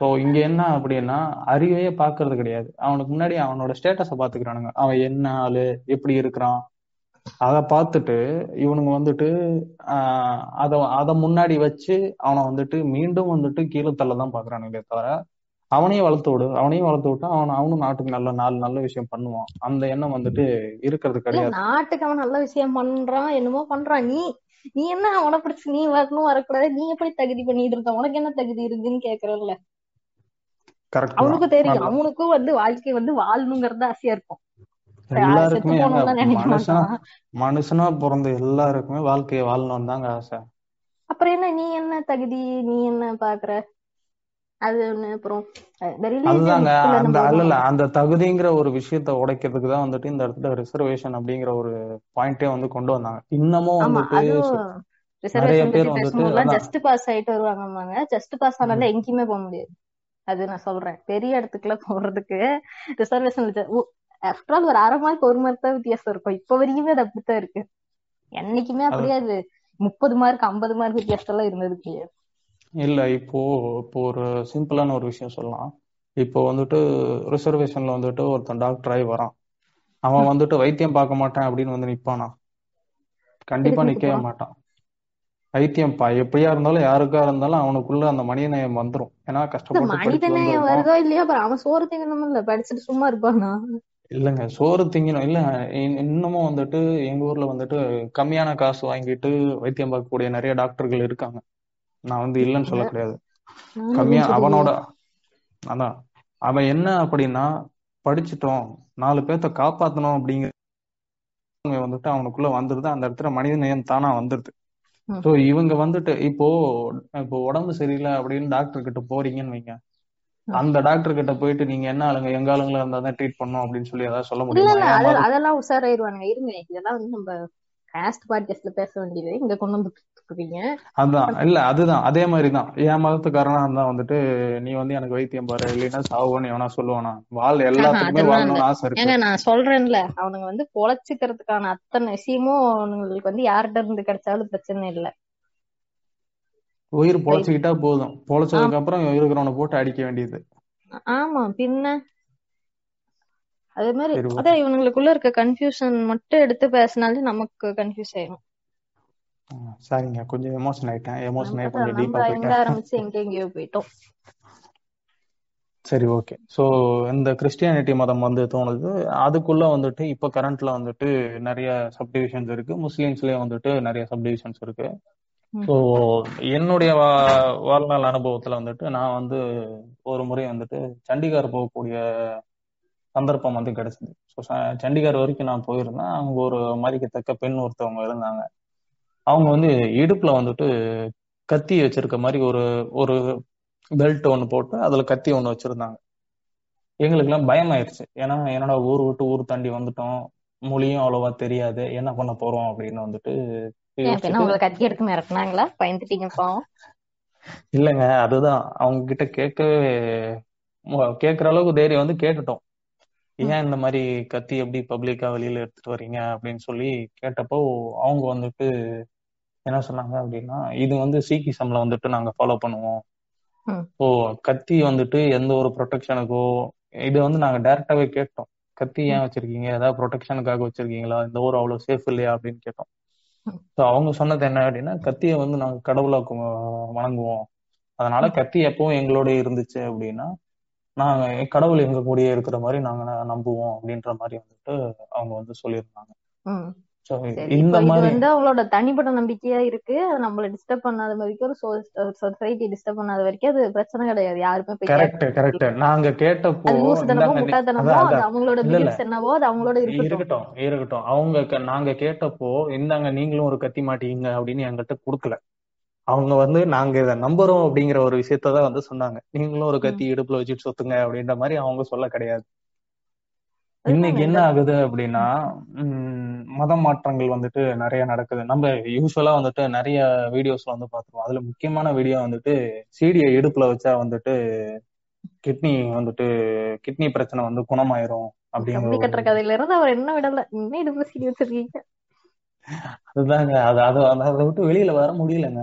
ஸோ இங்க என்ன அப்படின்னா அறிவையே பார்க்கறது கிடையாது. அவனுக்கு முன்னாடி அவனோட ஸ்டேட்டஸை பாத்துக்கிறானுங்க அவன் என்ன ஆளு? எப்படி இருக்கிறான்? அதை பார்த்துட்டு இவனுங்க வந்துட்டு ஆஹ் அதை அதை முன்னாடி வச்சு அவனை வந்துட்டு மீண்டும் வந்துட்டு கீழே தள்ள தான் தவிர அவனையும் வளர்த்து விடு. அவனையும் வளர்த்து விட்டா அவன் அவனும் நாட்டுக்கு நல்ல நாலு நல்ல விஷயம் பண்ணுவான். அந்த எண்ணம் வந்துட்டு இருக்கிறது கிடையாது. நாட்டுக்கு அவன் நல்ல விஷயம் பண்றான் என்னமோ பண்றான். நீ நீ என்ன அவனை பிடிச்சு நீ வரணும் வரக்கூடாது. நீ எப்படி தகுதி பண்ணிட்டு இருக்க? உனக்கு என்ன தகுதி இருக்குன்னு கேக்குறல்ல அவனுக்கும் தெரியும். அவனுக்கும் வந்து வாழ்க்கை வந்து வாழணுங்கிறது ஆசையா இருக்கும். எல்லாருக்குமே மனுஷனா மனுஷனா பிறந்த எல்லாருக்குமே வாழ்க்கையை வாழணும்னு தாங்க ஆசை. அப்புறம் என்ன? நீ என்ன தகுதி? நீ என்ன பாக்குற? அது ஒண்ணு அப்புறம் அதுதாங்க. அந்த தகுதிங்கிற ஒரு விஷயத்த உடைக்கிறதுக்கு தான் வந்துட்டு இந்த இடத்துல ரிசர்வேஷன் அப்படிங்கிற ஒரு பாயிண்டே வந்து கொண்டு வந்தாங்க. இன்னமும் வந்துட்டு நிறைய பேர் வந்துட்டு ஜஸ்ட் பாஸ் ஆயிட்டு வருவாங்கம்மாங்க ஜஸ்ட் பாஸ் ஆனால எங்கேயுமே போக முடியாது. அது நான் சொல்றேன். பெரிய இடத்துக்குள்ள போறதுக்கு ரிசர்வேஷன் ஆஃப்டர் ஆல் ஒரு அரை மார்க் ஒரு மார்க் தான் வித்தியாசம் இருக்கும். இப்ப வரைக்குமே அது அப்படித்தான் இருக்கு. என்னைக்குமே அப்படியே அது முப்பது மார்க் ஐம்பது மார்க் வித்தியாசம் எல்லாம் இருந்தது கிடையாது. இல்ல இப்போ இப்போ ஒரு சிம்பிளான ஒரு விஷயம் சொல்லலாம். இப்போ வந்துட்டு ரிசர்வேஷன்ல வந்துட்டு ஒருத்தன் டாக்டர் ஆகி வரான். அவன் வந்துட்டு வைத்தியம் பார்க்க மாட்டேன் அப்படின்னு வந்து நிப்பானா? கண்டிப்பா நிக்கவே மாட்டான். வைத்தியம் பா எப்படியா இருந்தாலும் யாருக்கா இருந்தாலும் அவனுக்குள்ள அந்த மனிதநேயம் வந்துரும். ஏன்னா கஷ்டப்பட்டு மனித படிச்சு நேயம் வந்திருக்கோம் வருதோ இல்லையோ அவன் சோறு திங்கணும் இல்ல படிச்சுட்டு சும்மா இருப்பானா? இல்லைங்க சோறு திங்கணும். இல்ல இன்- இன்னமும் வந்துட்டு எங்க ஊர்ல வந்துட்டு கம்மியான காசு வாங்கிட்டு வைத்தியம் பார்க்கக்கூடிய நிறைய டாக்டர்கள் இருக்காங்க. நான் வந்து இல்லைன்னு சொல்ல கிடையாது. கம்மியா அவனோட அதான். அவன் என்ன அப்படின்னா படிச்சிட்டோம் நாலு பேர்த்த காப்பாத்தணும் அப்படிங்கிற வந்துட்டு அவனுக்குள்ள வந்துருது. அந்த இடத்துல மனித நேயம் தானா வந்துருது. ஸோ இவங்க வந்துட்டு இப்போ இப்போ உடம்பு சரியில்லை அப்படின்னு டாக்டர் கிட்ட போறீங்கன்னு வைங்க. அந்த டாக்டர் கிட்ட போயிட்டு நீங்க என்ன ஆளுங்க எங்க ஆளுங்களா இருந்தா தான் ட்ரீட் பண்ணணும் அப்படின்னு சொல்லி ஏதாவது சொல்ல முடியுமா? அதெல்லாம் உஷாராயிருவானுங்க. இருங்க இதெல்லாம் வந்து நம்ம காஸ்ட் பாட்காஸ்ட்ல பேச வேண்டியது. இங்க கொண்டு வந்து கொடுக்குறீங்க அதான். இல்ல அதுதான். அதே மாதிரிதான். என் மதத்துக்காரனா இருந்தா வந்துட்டு நீ வந்து எனக்கு வைத்தியம் பாரு. இல்லைன்னா சாவுன்னு எவனா சொல்லுவானா? வாழ் எல்லாத்துக்குமே வாழணும்னு ஆசை இருக்கு. ஏங்க நான் சொல்றேன்ல அவனுங்க வந்து பொழைச்சுக்கிறதுக்கான அத்தனை விஷயமும் அவனுங்களுக்கு வந்து யார்கிட்ட இருந்து கிடைச்சாலும் பிரச்சனை இல்ல. உயிர் பொழைச்சுக்கிட்டா போதும். பொழைச்சதுக்கு அப்புறம் இருக்கிறவனை போட்டு அடிக்க வேண்டியது. ஆமா பின்ன? அதே மாதிரி அதான் இவனுங்களுக்குள்ள இருக்க கன்ஃபியூஷன் மட்டும் எடுத்து பேசினாலே நமக்கு கன்ஃபியூஸ் ஆயிடும் சரிங்க. கொஞ்சம் எமோஷன் ஆயிட்டேன். எமோஷன் ஆகி கொஞ்சம் டீப்பா போயிட்டேன். ஆரம்பிச்சு போயிட்டோம். சரி ஓகே ஸோ இந்த கிறிஸ்டியானிட்டி மதம் வந்து தோணுது. அதுக்குள்ள வந்துட்டு இப்போ கரண்ட்ல வந்துட்டு நிறைய சப்டிவிஷன்ஸ் இருக்கு. முஸ்லீம்ஸ்லயே வந்துட்டு நிறைய சப்டிவிஷன்ஸ் இருக்கு. ஸோ என்னுடைய வாழ்நாள் அனுபவத்துல வந்துட்டு நான் வந்து ஒரு முறை வந்துட்டு சண்டிகார் போகக்கூடிய சந்தர்ப்பம் வந்து கிடைச்சது. ஸோ சண்டிகார் வரைக்கும் நான் போயிருந்தேன். அங்க ஒரு மதிக்கத்தக்க பெண் ஒருத்தவங்க இருந்தாங்க. அவங்க வந்து இடுப்புல வந்துட்டு கத்தி வச்சிருக்க மாதிரி ஒரு ஒரு பெல்ட் ஒன்று போட்டு அதுல கத்தி ஒன்று வச்சிருந்தாங்க. எங்களுக்கெல்லாம் பயமாயிருச்சு. ஏன்னா என்னடா ஊர் விட்டு ஊர் தாண்டி வந்துட்டோம். மொழியும் அவ்வளவா தெரியாது. என்ன பண்ண போறோம் அப்படின்னு வந்துட்டு கத்தி எடுத்து மிரட்டினாங்களா? பயந்துட்டீங்க பாவம் இல்லைங்க அதுதான். அவங்க கிட்ட கேட்கவே கேட்கிற அளவுக்கு தைரியம் வந்து கேட்டுட்டோம். ஏன் இந்த மாதிரி கத்தி எப்படி பப்ளிக்கா வெளியில எடுத்துட்டு வர்றீங்க அப்படின்னு சொல்லி கேட்டப்போ அவங்க வந்துட்டு என்ன சொன்னாங்க அப்படின்னா இது வந்து சீக்கிசம்ல வந்துட்டு நாங்க ஃபாலோ பண்ணுவோம். ஓ கத்தி வந்துட்டு எந்த ஒரு ப்ரொடெக்ஷனுக்கோ இது வந்து நாங்க டைரக்டாவே கேட்டோம். கத்தி ஏன் வச்சிருக்கீங்க? ஏதாவது ப்ரொடெக்ஷனுக்காக வச்சிருக்கீங்களா? இந்த ஊர் அவ்வளவு சேஃப் இல்லையா? அப்படின்னு கேட்டோம். ஸோ அவங்க சொன்னது என்ன அப்படின்னா கத்தியை வந்து நாங்க கடவுளா வணங்குவோம். அதனால கத்தி எப்பவும் எங்களோட இருந்துச்சு அப்படின்னா நாங்க கடவுள் எங்க கூடயே இருக்கிற மாதிரி நாங்க நம்புவோம் அப்படின்ற மாதிரி வந்துட்டு அவங்க வந்து சொல்லியிருந்தாங்க. இந்த மாதிரி வந்து அவங்களோட தனிப்பட்ட நம்பிக்கையா இருக்கு. அது நம்மள டிஸ்டர்ப் பண்ணாத வரைக்கும் ஒரு சொசைட்டி டிஸ்டர்ப் பண்ணாத வரைக்கும் அது பிரச்சனை கிடையாது. யாருமே போய் கரெக்ட் கரெக்ட் நாங்க கேட்டப்போ அது அவங்களோட பிலீஃப்ஸ் என்னவோ அது அவங்களோட இருக்கட்டும். இருக்கட்டும் அவங்க நாங்க கேட்டப்போ இந்தாங்க நீங்களும் ஒரு கத்தி மாட்டீங்க அப்படின்னு எங்கள்கிட்ட கொடுக்கல. அவங்க வந்து நாங்க இதை நம்புறோம் அப்படிங்கிற ஒரு விஷயத்தான் வந்து சொன்னாங்க. நீங்களும் ஒரு கத்தி இடுப்புல வச்சுட்டு சொத்துங்க அப்படின்ற மாதிரி அவங்க சொல்ல கிடையாது. இன்னைக்கு என்ன ஆகுது அப்படின்னா மத மாற்றங்கள் வந்துட்டு நிறைய நடக்குது. நம்ம யூஸ்வலா வந்துட்டு நிறைய வீடியோஸ்ல வந்து பார்த்துருவோம். அதுல முக்கியமான வீடியோ வந்துட்டு சீடியை இடுப்புல வச்சா வந்துட்டு கிட்னி வந்துட்டு கிட்னி பிரச்சனை வந்து குணமாயிரும் அப்படிங்கிற கட்டுற கதையில இருந்து அவர் என்ன விடல. இன்னும் இடுப்பு சீடி வச்சிருக்கீங்க? அதுதாங்க. அது அது அதை விட்டு வெளியில வர முடியலங்க.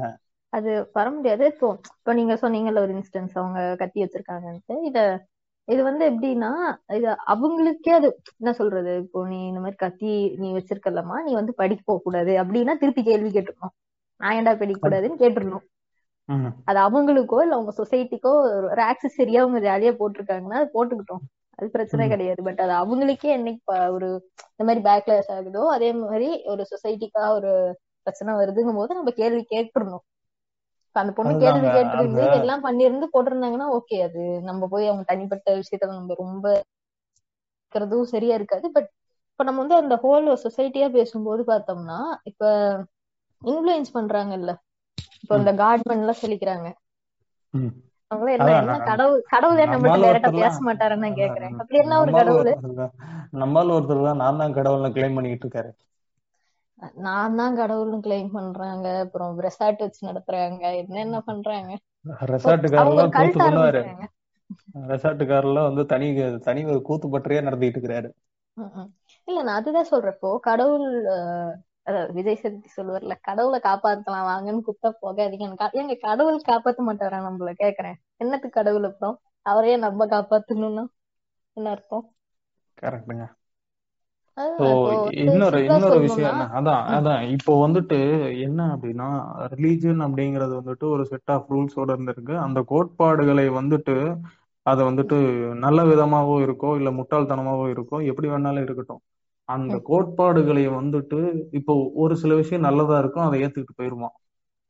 அது வர முடியாது. இப்போ இப்போ நீங்க சொன்னீங்கல்ல ஒரு இன்ஸ்டன்ஸ் அவங்க கத்தி வச்சிருக்காங்கன்ட்டு இத இது வந்து எப்படின்னா இது அவங்களுக்கே அது என்ன சொல்றது இப்போ நீ இந்த மாதிரி கத்தி நீ வச்சிருக்கலமா நீ வந்து படிக்க போக கூடாது அப்படின்னா திருப்பி கேள்வி கேட்டுக்கணும் நான் ஏன்டா படிக்க கூடாதுன்னு கேட்டுடணும் ம் அது அவங்களுக்கோ இல்ல அவங்க சொசைட்டிக்கோ ஒரு ஆக்சசரியா அவங்க ஜாலியா போட்டிருக்காங்கன்னா அது போட்டுக்கிட்டோம். அது பிரச்சனை கிடையாது. பட் அது அவங்களுக்கே என்னைக்கு ஒரு இந்த மாதிரி பேக்லாஷ் ஆகுதோ அதே மாதிரி ஒரு சொசைட்டிக்கா ஒரு பிரச்சனை வருதுங்கும் போது நம்ம கேள்வி கேட்டுறணும். இப்ப அந்த பொண்ணு அந்த கேட்டிருந்து எல்லாம் பண்ணியிருந்து போட்டிருந்தாங்கன்னா ஓகே அது நம்ம போய் அவங்க தனிப்பட்ட விஷயத்துல நம்ம ரொம்ப இருக்கிறதும் சரியா இருக்காது. பட் இப்ப நம்ம வந்து அந்த ஹோல் சொசைட்டியா பேசும்போது பார்த்தோம்னா இப்ப இன்ஃபுளுயன்ஸ் பண்றாங்கல்ல. இப்ப இந்த காட்மன் எல்லாம் சொல்லிக்கிறாங்க நம்மால் ஒருத்தர் தான் நான் தான் கடவுள்னு கிளைம் பண்ணிக்கிட்டு இருக்காரு. நான் தான் கடவுள்னு கிளைம் பண்றாங்க. அப்புறம் ரெசார்ட் வச்சு நடத்துறாங்க. என்னென்ன பண்றாங்க? ரெசார்ட்டுக்காரெல்லாம் கூத்து பண்ணுவாரு ரெசார்ட்டுக்காரெல்லாம் வந்து தனி தனி ஒரு கூத்து பற்றியே நடத்திட்டு இருக்கிறாரு. இல்ல நான் அதுதான் சொல்றப்போ கடவுள் விஜய் சேதுபதி சொல்லுவார்ல கடவுளை காப்பாத்தலாம் வாங்கன்னு கூப்பிட்டா போகாதீங்க. க- ஏங்க கடவுள் காப்பாத்த மாட்டாரா நம்மள? கேக்குறேன். என்னத்துக்கு கடவுள் அப்புறம்? அவரையே நம்ம காப்பாத்தணும்னா? என்ன அர்த்தம்? கரெக்டுங்க அதுதான் ஸோ இப்போ வந்து இன்னொரு இன்னொரு விஷயம் என்ன? அதான் அதான் இப்போ வந்துட்டு என்ன அப்படின்னா ரிலீஜன் அப்படிங்கிறது வந்துட்டு ஒரு செட் ஆஃப் ரூல்ஸோட இருந்திருக்கு. அந்த கோட்பாடுகளை வந்துட்டு அது வந்துட்டு நல்ல விதமாவோ இருக்கோ இல்ல முட்டாள்தனமாவோ இருக்கோ எப்படி வேணாலும் இருக்கட்டும். அந்த கோட்பாடுகளை வந்துட்டு இப்போ ஒரு சில விஷயம் நல்லதா இருக்கும் அதை ஏத்துக்கிட்டு போயிருவான்.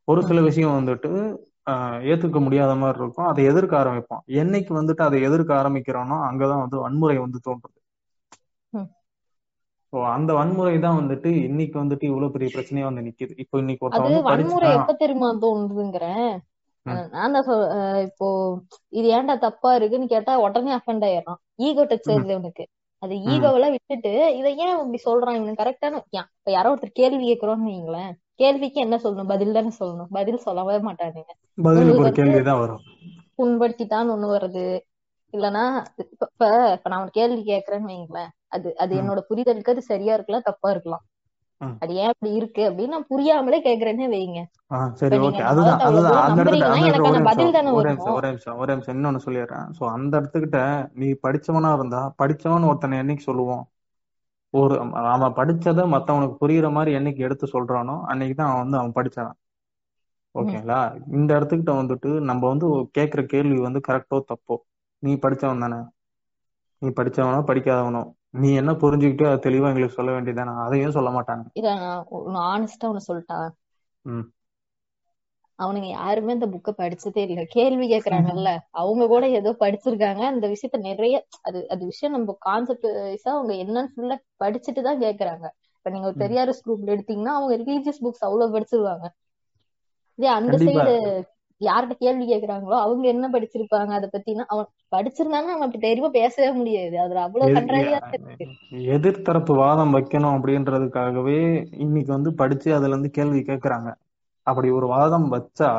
ஒரு சில விஷயம் வந்துட்டு ஏத்துக்க முடியாத மாதிரி இருக்கும் அதை எதிர்க்க ஆரம்பிப்பான். என்னைக்கு வந்துட்டு அதை எதிர்க்க ஆரம்பிக்கிறானோ அங்கதான் வந்து வன்முறை வந்து தோன்றுது. ஸோ அந்த வன்முறை தான் வந்துட்டு இன்னைக்கு வந்துட்டு இவ்வளவு பெரிய பிரச்சனையா வந்து நிக்குது. இப்போ இன்னைக்கு வந்து வன்முறை எப்ப தெரியுமா தோணுதுங்கிறேன் நான் தான் இப்போ இது ஏன்டா தப்பா இருக்குன்னு கேட்டா உடனே அஃபெண்ட் ஆயிடுறான். ஈகோ டச் ஆயிருது அவனுக்கு அது. ஈகோவெல்லாம் விட்டுட்டு இதை ஏன் இப்படி சொல்றான்? இவனுக்கு கரெக்டான இப்ப யாரோ ஒருத்தர் கேள்வி கேட்கிறோம்னு வைங்களேன் கேள்விக்கு என்ன சொல்லணும்? பதில் தானே சொல்லணும். பதில் சொல்லவே மாட்டானுங்க வரும். புண்படுத்திட்டான்னு ஒண்ணு வருது. இல்லனா இப்ப இப்ப நான் ஒரு கேள்வி கேட்கறேன்னு வைங்களேன் அது அது என்னோட புரிதலுக்கு அது சரியா இருக்கலாம் தப்பா இருக்கலாம். அது ஏன் அப்படி இருக்கு அப்படின்னு நான் புரியாமலே கேக்குறேன்னே வைங்க. சரி ஓகே அதுதான் அதுதான். அந்த இடத்துல ஒரே நிமிஷம். ஒரே நிமிஷம் ஒரே நிமிஷம் இன்னொன்னு சொல்லிடுறேன். ஸோ அந்த இடத்துக்கிட்ட நீ படிச்சவனா இருந்தா படிச்சவன் ஒருத்தனை என்னைக்கு சொல்லுவோம் ஒரு அவன் படிச்சதை மத்தவனுக்கு புரியுற மாதிரி என்னைக்கு எடுத்து சொல்றானோ அன்னைக்கு தான் அவன் வந்து அவன் படிச்சான். ஓகேங்களா? இந்த இடத்துக்கிட்ட வந்துட்டு நம்ம வந்து கேட்குற கேள்வி வந்து கரெக்டோ தப்போ? நீ படிச்சவன் தானே. நீ படிச்சவனோ படிக்காதவனோ? நீ என்ன புரிஞ்சுக்கிட்டோ அதை தெளிவா எங்களுக்கு சொல்ல வேண்டியதானே அதையும் சொல்ல மாட்டாங்க இத நான் ஆனஸ்டா ஒண்ணு சொல்லிட்டா அவனுங்க யாருமே இந்த புக்கை படிச்சதே இல்ல. கேள்வி கேக்குறாங்கல்ல. அவங்க கூட ஏதோ படிச்சிருக்காங்க. அந்த விஷயத்த நிறைய அது அது விஷயம் நம்ம கான்செப்ட் வைஸா அவங்க என்னன்னு ஃபுல்லா படிச்சுட்டு தான் கேக்குறாங்க. இப்ப நீங்க. பெரியாரிஸ் குரூப்ல எடுத்தீங்கன்னா அவங்க ரிலீஜியஸ் புக்ஸ் அவ்வளவு படிச்சிருவாங்க. இதே அந்த சைடு யார்கிட்ட கேள்வி கேக்குறாங்களோ அவங்க என்ன படிச்சிருப்பாங்க அதை பத்தினா அவன் படிச்சிருந்தாங்கன்னா அவன் அப்படி தெரியுமா பேசவே முடியாது. அதுல அவ்வளவு இருக்கு. எதிர்த்தரப்பு வாதம் வைக்கணும் அப்படின்றதுக்காகவே இன்னைக்கு வந்து படிச்சு அதுல இருந்து கேள்வி கேட்கறாங்க அப்படி ஒரு வாதம் வச்சா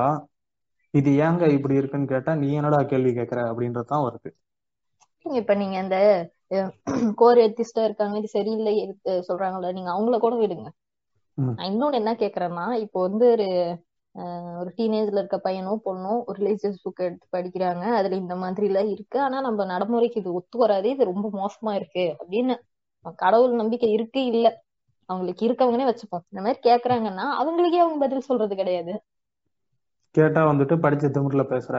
இது ஏங்க இப்படி இருக்குன்னு கேட்டா நீ என்னடா கேள்வி கேட்கற அப்படின்றதுதான் வருது. இப்ப நீங்க அந்த கோர் எத்திஸ்டா இருக்காங்க இது சரியில்லை சொல்றாங்கல்ல நீங்க அவங்கள கூட விடுங்க. நான் இன்னொன்னு என்ன கேக்குறேன்னா இப்போ வந்து ஒரு ஒரு டீனேஜ்ல இருக்க பையனோ பொண்ணோ ஒரு ரிலீஜியஸ் புக் எடுத்து படிக்கிறாங்க. அதுல இந்த மாதிரி எல்லாம் இருக்கு. ஆனா நம்ம நடைமுறைக்கு இது ஒத்து வராது. இது ரொம்ப மோசமா இருக்கு அப்படின்னு கடவுள் நம்பிக்கை இருக்கு இல்ல. அவங்களுக்கு இருக்கவங்கனே வச்சுப்போம். இந்த மாதிரி கேக்குறாங்கன்னா அவங்களுக்கே அவங்க பதில் சொல்றது கிடையாது. கேட்டா வந்துட்டு படிச்ச திமிர்ல பேசுற.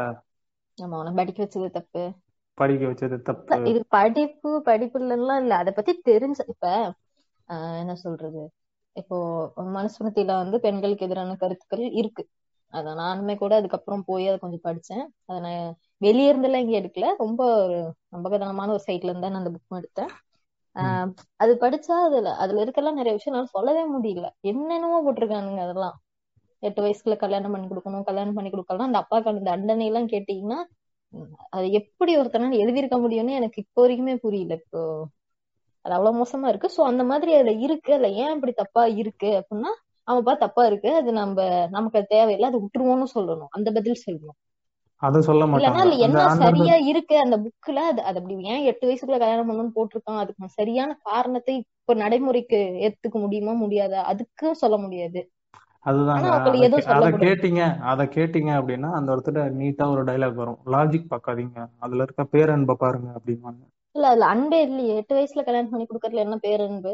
நம்ம அவனை படிக்க வச்சது தப்பு. படிக்க வச்சது தப்பு. இது படிப்பு படிப்பு இல்லைன்னா இல்ல. அதை பத்தி தெரிஞ்ச இப்ப என்ன சொல்றது? இப்போ மனுஸ்மிருதியில வந்து பெண்களுக்கு எதிரான கருத்துக்கள் இருக்கு. அத நானுமே கூட அதுக்கப்புறம் போய் அதை கொஞ்சம் படிச்சேன். அதை நான் வெளியே இருந்தெல்லாம் இங்க எடுக்கல. ரொம்ப ஒரு நம்பகதனமான ஒரு சைட்ல இருந்தா நான் அந்த புக் எடுத்தேன். அது படிச்சா அதுல அதுல இருக்கலாம் நிறைய விஷயம் என்னால சொல்லவே முடியல. என்னென்னமோ போட்டிருக்கானுங்க அதெல்லாம். எட்டு வயசுல கல்யாணம் பண்ணி கொடுக்கணும் கல்யாணம் பண்ணி கொடுக்கலாம். அந்த அப்பாவுக்கு அந்த தண்டனை எல்லாம் கேட்டீங்கன்னா அது எப்படி ஒருத்தனால எழுதியிருக்க முடியும்னு எனக்கு இப்போ வரைக்குமே புரியல. இப்போ அது அவ்வளவு மோசமா இருக்கு. சோ அந்த மாதிரி அதுல இருக்கு. அதுல ஏன் இப்படி தப்பா இருக்கு அப்படின்னா அவன் பா தப்பா இருக்கு. அது நம்ம நமக்கு அது தேவையில்லை. அது விட்டுருவோம்னு சொல்லணும். அந்த பதில் சொல்லணும். அதை சொல்ல மாட்டாங்க. என்ன சரியா இருக்கு? அந்த புக்ல அது அது அப்படி ஏன் எட்டு வயசுக்குள்ள கல்யாணம் பண்ணணும்னு போட்டிருக்கான்? அதுக்கு சரியான காரணத்தை இப்ப நடைமுறைக்கு ஏத்துக்க முடியுமா முடியாதா? அதுக்கும் சொல்ல முடியாது. ஆனா அதுதாங்க அதை கேட்டீங்க. அதை கேட்டீங்க அப்படின்னா அந்த இடத்துல நீட்டா ஒரு டைலாக் வரும். லாஜிக் பார்க்காதீங்க. அதுல இருக்க பேரன்பை பாருங்க அப்படிம்பாங்க. இல்ல அதுல அன்பே இல்லையே. எட்டு வயசுல கல்யாணம் பண்ணி கொடுக்கறதுல என்ன பேரன்பு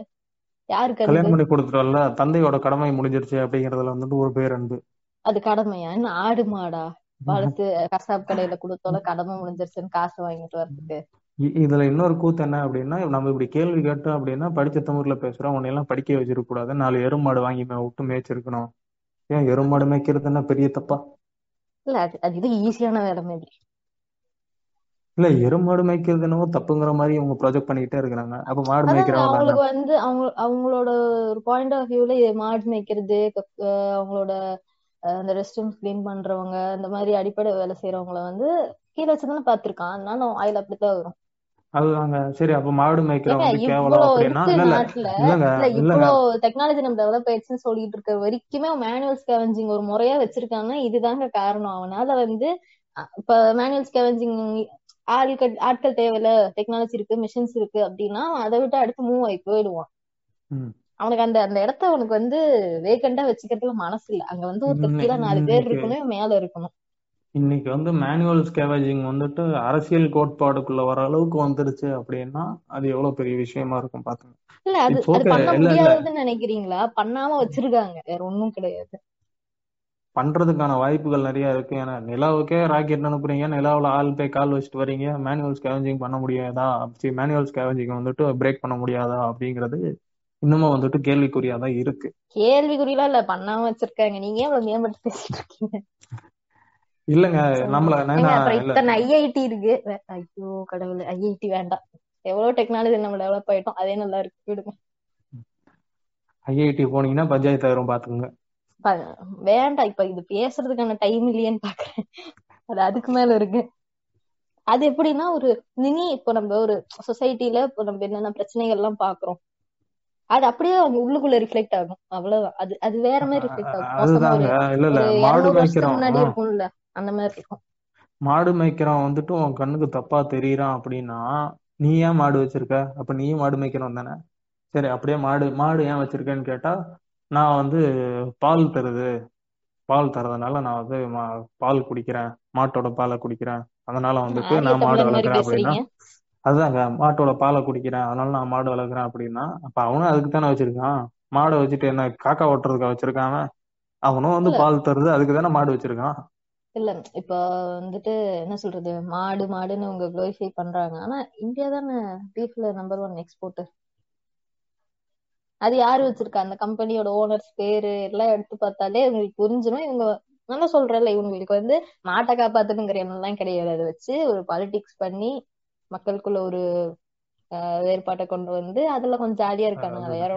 யாருக்கு கல்யாணம் பண்ணி கொடுத்துட்டோம்ல தந்தையோட கடமை முடிஞ்சிருச்சு அப்படிங்கறதுல வந்துட்டு ஒரு பேரன்பு அது கடமையா? என்ன ஆடு மாடா? வளர்த்து கசாப் கடையில கொடுத்தோட கடமை முடிஞ்சிருச்சுன்னு காசு வாங்கிட்டு வர்றதுக்கு. இதுல இன்னொரு கூத்து என்ன அப்படின்னா நம்ம இப்படி கேள்வி கேட்டோம் அப்படின்னா படிச்ச தமிழ்ல பேசுறோம். உன்னை எல்லாம் படிக்க வச்சிருக்க கூடாது. நாலு எருமாடு வாங்கி விட்டு மேய்ச்சிருக்கணும். ஏன் எருமாடு மேய்க்கிறதுன்னா பெரிய தப்பா? இல்ல அது அது இது ஈஸியான வேலை மாதிரி இல்ல எருமாடு மேய்க்கிறது என்னவோ தப்புங்கிற மாதிரி இவங்க ப்ரொஜெக்ட் பண்ணிக்கிட்டே இருக்கிறாங்க. அப்ப மாடு மேய்க்கிறவங்க அவங்களுக்கு வந்து அவங்க அவங்களோட ஒரு பாயிண்ட் ஆஃப் வியூல மாடு மேய்க்கிறது அவங்களோட அந்த ரெஸ்ட் ரூம் கிளீன் பண்றவங்க இந்த மாதிரி அடிப்படை வேலை செய்யறவங்கள வந்து கீழே வச்சுதானே பாத்திருக்கான் அதனால வாயில அப்படித்தான் வரும். அதுதாங்க. சரி அப்ப மாடு கேவலம் இவ்வளவு அப்படின்னா இல்லங்க டெக்னாலஜி நம்ம டெவலப் ஆயிடுச்சுன்னு சொல்லிட்டு இருக்க வரைக்குமே மேனுவல் ஸ்கேவெஞ்சிங் ஒரு முறையா வச்சிருக்காங்கன்னா இதுதாங்க காரணம். அவனால வந்து இப்ப மேனுவல் ஸ்கேவெஞ்சிங் ஆட்கள் ஆட்கள் தேவையில்ல டெக்னாலஜி இருக்கு மிஷின்ஸ் இருக்கு அப்படின்னா அதை விட்டு அடுத்து மூவ் ஆகி போயிடுவான். அவனுக்கு அந்த அந்த இடத்த அவனுக்கு வந்து வேக்கண்டா வச்சுக்கிறதுக்கு மனசு இல்ல. அங்க வந்து ஒரு கீழே நாலு பேர் இருக்கணும் மேல இருக்கணும். இன்னைக்கு வந்து மேனுவல் ஸ்கேவேஜிங் வந்துட்டு அரசியல் கோட்பாடுக்குள்ள வர அளவுக்கு வந்துருச்சு அப்படின்னா அது எவ்வளவு பெரிய விஷயமா இருக்கும் பாத்துங்க இல்ல அது பண்ண முடியாதுன்னு நினைக்கிறீங்களா? பண்ணாம வச்சிருக்காங்க. வேற ஒண்ணும் கிடையாது. பண்றதுக்கான வாய்ப்புகள் நிறைய இருக்கு. ஏன்னா நிலாவுக்கே ராக்கெட் அனுப்புறீங்க. நிலாவுல ஆள் போய் கால் வச்சுட்டு வரீங்க. மேனுவல் ஸ்கேவெஞ்சிங் பண்ண முடியாதா? மேனுவல் ஸ்கேவெஞ்சிங் வந்துட்டு பிரேக் பண்ண முடியாதா? அப்படிங்கிறது இன்னமும் வந்துட்டு கேள்விக்குறியாதான் இருக்கு. கேள்விக்குறியெல்லாம் இல்ல. பண்ணாம வச்சிருக்காங்க. நீங்க ஏன் மேம்பட்டு பேசிட்டு இருக்கீங்க? இல்லங்க. நம்மள இத்தனை ஐஐடி இருக்கு. ஐயோ கடவுள். ஐஐடி வேண்டாம். எவ்வளவு டெக்னாலஜி நம்ம டெவலப் ஆயிட்டோம். அதே நல்லா இருக்கு. விடுங்க. ஐஐடி போனீங்கன்னா பஞ்சாயத்து ஆயிரும் பாத்துக்கோங்க. வேண்டாம் இப்ப இது பேசுறதுக்கான டைம் இல்லையேன்னு பாக்குறேன். அது அதுக்கு மேல இருக்கு. அது எப்படின்னா ஒரு மினி இப்போ நம்ம ஒரு சொசைட்டில இப்போ நம்ம என்னென்ன பிரச்சனைகள் எல்லாம் பாக்குறோம் அது அப்படியே அவங்க உள்ளுக்குள்ள ரிஃப்ளெக்ட் ஆகும். அவ்வளவுதான். அது அது வேற மாதிரி ரிஃப்ளெக்ட் ஆகும். முன்னாடி இருக்கும்ல அந்த மாதிரி இருக்கும். மாடு மேய்க்கிறவன் வந்துட்டு உன் கண்ணுக்கு தப்பா தெரியறான் அப்படின்னா நீ ஏன் மாடு வச்சிருக்க? அப்ப நீயும் மாடு மேய்க்கிறவன் தானே? சரி அப்படியே மாடு மாடு ஏன் வச்சிருக்கேன்னு கேட்டா நான் வந்து பால் தருது. பால் தரதுனால நான் வந்து பால் குடிக்கிறேன். மாட்டோட பாலை குடிக்கிறேன். அதனால வந்துட்டு நான் மாடு வளர்க்குறேன் அப்படின்னா அதுதாங்க. மாட்டோட பாலை குடிக்கிறேன். அதனால நான் மாடு வளர்க்குறேன் அப்படின்னா அப்ப அவனும் அதுக்கு தானே வச்சிருக்கான். மாடை வச்சுட்டு என்ன காக்கா ஓட்டுறதுக்கா வச்சிருக்கான் அவன்? அவனும் வந்து பால் தருது. அதுக்கு தானே மாடு வச்சிருக்கான். இல்ல. இப்ப வந்துட்டு என்ன சொல்றது? மாடு மாடுன்னு அவங்க குளோரிஃபை பண்றாங்க. ஆனா இந்தியா தானே பீஃப்ல நம்பர் ஒன் எக்ஸ்போர்ட்டர் அது யாரு வச்சிருக்கா? அந்த கம்பெனியோட ஓனர்ஸ் பேரு எல்லாம் எடுத்து பார்த்தாலே உங்களுக்கு புரிஞ்சிடும் இவங்க நான் சொல்றேன்ல இவங்களுக்கு வந்து மாட்டை காப்பாத்தணுங்கிற எண்ணம் எல்லாம் கிடையாது. அதை வச்சு ஒரு பாலிடிக்ஸ் பண்ணி மக்களுக்குள்ள ஒரு வேறுபாட்டை கொண்டு வந்து அதுல கொஞ்சம் ஜாலியா இருக்கானுங்க வேற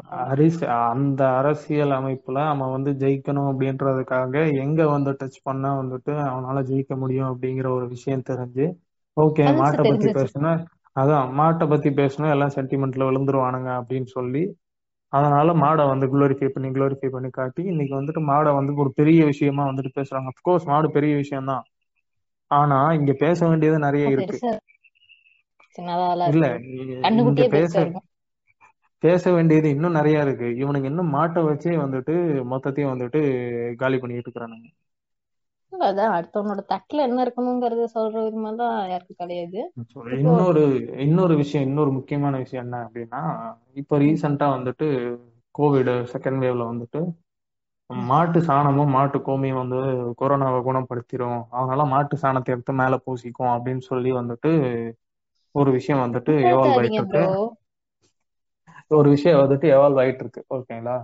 அந்த அரசியல் அமைப்புல அவன் வந்து ஜெயிக்கணும் அப்படின்றதுக்காக எங்க வந்து டச் பண்ணா வந்துட்டு அவனால ஜெயிக்க முடியும் அப்படிங்கிற ஒரு விஷயம் தெரிஞ்சு ஓகே மாட்டை பத்தி பேசணும் அதான் மாட்டை பத்தி பேசணும் எல்லாம் சென்டிமெண்ட்ல விழுந்துருவானுங்க அப்படின்னு சொல்லி அதனால மாடை வந்து குளோரிஃபை பண்ணி குளோரிஃபை பண்ணி காட்டி இன்னைக்கு வந்துட்டு மாடை வந்து ஒரு பெரிய விஷயமா வந்துட்டு பேசுறாங்க. அப்கோர்ஸ் மாடு பெரிய விஷயம்தான். ஆனா இங்க பேச வேண்டியது நிறைய இருக்கு. இல்ல இங்க பேச பேச வேண்டியது இன்னும் நிறைய இருக்கு. இவனுக்கு இன்னும் மாட்டை வச்சே வந்துட்டு மொத்தத்தையும் வந்துட்டு காலி பண்ணிட்டு இருக்கிறானுங்க. அதான் அடுத்தவனோட தட்டுல என்ன இருக்கணுங்கிறத சொல்ற விதமெல்லாம் யாருக்கும் கிடையாது. இன்னொரு இன்னொரு விஷயம் இன்னொரு முக்கியமான விஷயம் என்ன அப்படின்னா இப்போ ரீசெண்டா வந்துட்டு கோவிட் செகண்ட் வேவ்ல வந்துட்டு. மாட்டு சாணமும் மாட்டு கோமியம் வந்து கொரோனாவை குணப்படுத்திடும் அதனால மாட்டு சாணத்தை எடுத்து மேல பூசிக்கும் அப்படின்னு சொல்லி வந்துட்டு ஒரு விஷயம் வந்துட்டு எவால்வ் ஆயிட்டு இருக்கு. ஒரு விஷயம் வந்துட்டு எவால்வ் ஆயிட்டு இருக்கு. ஓகேங்களா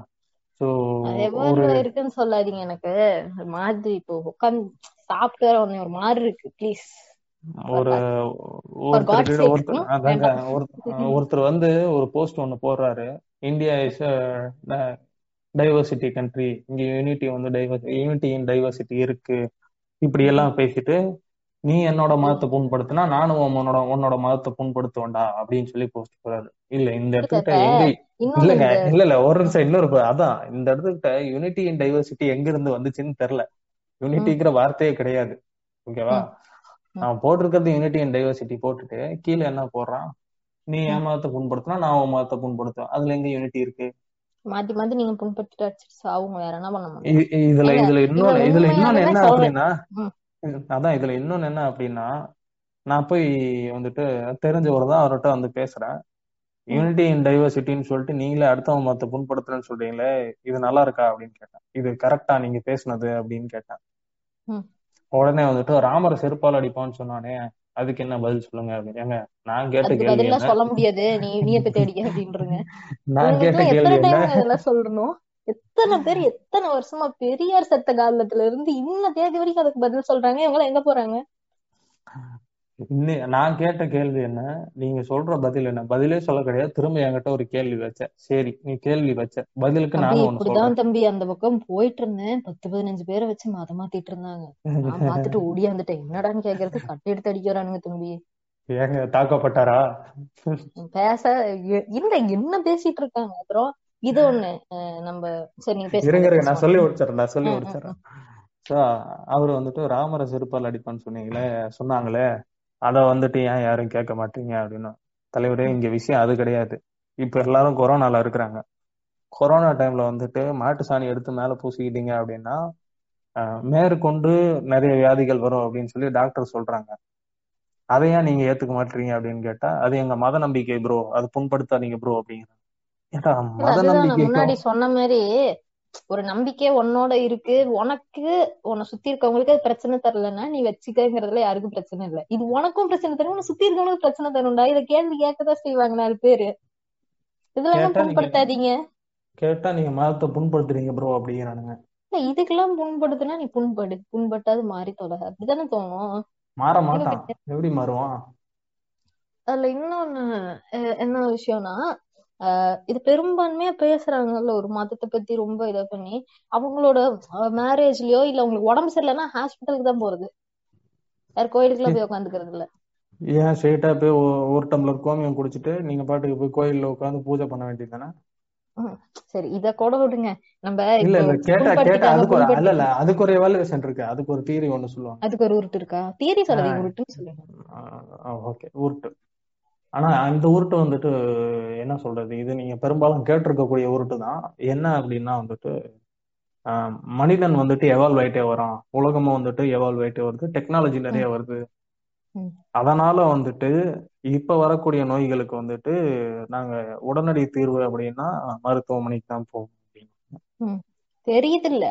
இருக்குன்னு சொல்லாதீங்க எனக்கு. ஒரு மாதிரி இப்போ உட்காந்து சாப்பிட்டு வர உடனே ஒரு மாதிரி இருக்கு ப்ளீஸ் ஒரு ஒருத்தர் வந்து ஒரு போஸ்ட் ஒன்று போடுறாரு. இந்தியா இஸ் டைவர்சிட்டி கண்ட்ரி இங்க யூனிட்டி வந்து டைவர்ஸ் யூனிட்டி இன் டைவர்சிட்டி இருக்கு. இப்படி எல்லாம் பேசிட்டு நீ என்னோட மதத்தை புண்படுத்தினா நானும் உன்னோட உன்னோட மதத்தை புண்படுத்துவேன்டா அப்படின்னு சொல்லி போஸ்ட் போறாரு இல்ல இந்த இடத்துக்கிட்ட எங்க இல்லங்க இல்ல இல்ல ஒரு நிமிஷம் இன்னொரு அதான் இந்த இடத்துக்கிட்ட யூனிட்டி இன் டைவர்சிட்டி எங்க இருந்து வந்துச்சுன்னு தெரியல. யூனிட்டிங்கிற வார்த்தையே கிடையாது. ஓகேவா அவன் போட்டிருக்கிறது யூனிட்டி அண்ட் டைவர்சிட்டி போட்டுட்டு கீழே என்ன போடுறான்? நீ என். மதத்தை புண்படுத்தினா நான் உன் மதத்தை புண்படுத்துவேன். அதுல எங்க யூனிட்டி இருக்கு? மாத்தி மாத்தி நீங்க புண்பட்டு சாவுங்க வேற என்ன பண்ண இதுல இதுல இன்னொன்னு இதுல இன்னொன்னு என்ன அப்படின்னா அதான் இதுல இன்னொன்னு என்ன அப்படின்னா நான் போய் வந்துட்டு தெரிஞ்சவர் தான் அவர்கிட்ட வந்து பேசுறேன். யூனிட்டி இன் டைவர்சிட்டின்னு சொல்லிட்டு நீங்களே அடுத்தவங்க மத்த புண்படுத்துறேன்னு சொல்றீங்களே இது நல்லா இருக்கா அப்படின்னு கேட்டேன். இது கரெக்டா நீங்க பேசுனது அப்படின்னு கேட்டேன். உடனே வந்துட்டு ராமரை செருப்பால் அடிப்பான்னு சொன்னானே அதுக்கு என்ன பதில் சொல்லுங்க அப்படின்னு. ஏங்க நான் கேட்ட கேள்வி சொல்ல முடியாது. நீ நீய பத்தி அடிக்க அப்படின்றங்க. (laughs) நான் கேட்ட கேள்வி இதெல்லாம் சொல்லணும்? எத்தனை பேர் எத்தனை வருஷமா பெரியார் செத்த காலத்துல இருந்து இன்ன தேதி வரைக்கும் அதுக்கு பதில் சொல்றாங்க? இவங்க எங்க போறாங்க? இன்னி- நான் கேட்ட கேள்வி என்ன? நீங்க சொல்ற பதில் என்ன? பதிலே சொல்ல கிடையாது. திரும்ப என்கிட்ட ஒரு கேள்வி வச்ச. சரி நீ கேள்வி வச்ச. பதிலுக்கு நானும் இப்படிதான் தம்பி அந்த பக்கம் போயிட்டு இருந்தேன். பத்து பதினஞ்சு பேரை வச்சு மத மாத்திட்டு இருந்தாங்க. நான் பார்த்துட்டு ஓடியாந்துட்டேன் என்னடான்னு கேக்குறது? கட்டை எடுத்து அடிக்கிறானுங்க தம்பி. ஏங்க தாக்கப்பட்டாரா? பேச இல்ல என்ன பேசிட்டு இருக்காங்க? அப்புறம் இது ஒண்ணு நம்ம சரி நீங்க பேசுங்க. நான் சொல்லி முடிச்சிடறேன் நான் சொல்லி முடிச்சிடறேன். சோ அவர் வந்துட்டு ராமரை செருப்பால் அடிப்பான்னு சொன்னீங்களே சொன்னாங்களே. அத வந்துட்டு ஏன் யாரும் கேட்க மாட்டீங்க அப்படின்னு. தலைவரே. இங்க விஷயம் அது கிடையாது. இப்ப எல்லாரும் கொரோனால இருக்கிறாங்க. கொரோனா டைம்ல வந்துட்டு மாட்டு சாணி எடுத்து மேல பூசிக்கிட்டீங்க அப்படின்னா மேற்கொண்டு நிறைய வியாதிகள் வரும் அப்படின்னு சொல்லி டாக்டர் சொல்றாங்க. அதை ஏன் நீங்க ஏத்துக்க மாட்டீங்க அப்படின்னு கேட்டா அது எங்க மத நம்பிக்கை ப்ரோ அது புண்படுத்தாதீங்க ப்ரோ அப்படிங்கிறாங்க. முன்னாடி சொன்ன மாதிரி ஒரு நம்பிக்கை உன்னோட இருக்கு. உனக்கு உன்னை சுத்தி இருக்கவங்களுக்கு அது பிரச்சனை தரலன்னா நீ வச்சுக்கங்கிறதுல யாருக்கும் பிரச்சனை இல்ல. இது உனக்கும் பிரச்சனை தரும் உன்னை சுத்தி இருக்கவங்களுக்கு பிரச்சனை தரும்டா. இத கேள்வி கேட்கதான் செய்வாங்க நாலு பேரு. இதெல்லாம் புண்படுத்தாதீங்க. கேட்டா நீங்க மதத்தை புண்படுத்துறீங்க ப்ரோ அப்படிங்கிறானுங்க. இல்ல இதுக்கெல்லாம் புண்படுத்துனா நீ புண்படு. புண்பட்டாது மாறி தொலை அப்படித்தானே தோணும்? மாற மாட்டான். எப்படி மாறுவான்? அதுல இன்னொன்னு என்ன விஷயம்னா இது பெரும்பான்மையா பேசுறாங்கல்ல ஒரு மதத்தை பத்தி ரொம்ப இத பண்ணி. அவங்களோட மேரேஜ்லயோ இல்ல அவங்களுக்கு உடம்பு சரியில்லைன்னா ஹாஸ்பிட்டலுக்கு தான் போறது. வேற கோயிலுக்குலாம் போய் உட்காந்துக்கிறது இல்ல. ஏன் ஸ்ட்ரெயிட்டா போய் ஒரு டம்ளர் கோமியம் குடிச்சிட்டு நீங்க பாட்டுக்கு போய் கோயில்ல உட்காந்து பூஜை பண்ண வேண்டியதுதானே ம், சரி இத கூட விடுங்க. நம்ம இல்ல இல்ல கேட்டா கேட்டா அதுக்கு ஒரு இல்ல இல்ல அதுக்கு ஒரு எவாலுவேஷன் இருக்கு. அதுக்கு ஒரு தியரி ஒண்ணு சொல்லுவாங்க. அதுக்கு ஒரு உருட்டு இருக்கா? தியரி சொல்லாதீங்க உருட்டுன்னு சொல்லுங்க. ஓகே உருட்டு. ஆனா அந்த உருட்டு வந்துட்டு என்ன சொல்றது? இது நீங்க பெரும்பாலும் கேட்டிருக்கக்கூடிய உருட்டு தான். என்ன அப்படின்னா வந்துட்டு மனிதன் வந்துட்டு எவால்வ் ஆயிட்டே வரான். உலகமும் வந்துட்டு எவால்வ் ஆயிட்டே வருது. டெக்னாலஜி நிறைய வருது. அதனால வந்துட்டு இப்ப வரக்கூடிய நோய்களுக்கு வந்துட்டு நாங்க உடனடி தீர்வு அப்படின்னா மருத்துவமனைக்கு தான் போவோம் அப்படின்னு. தெரியுது இல்ல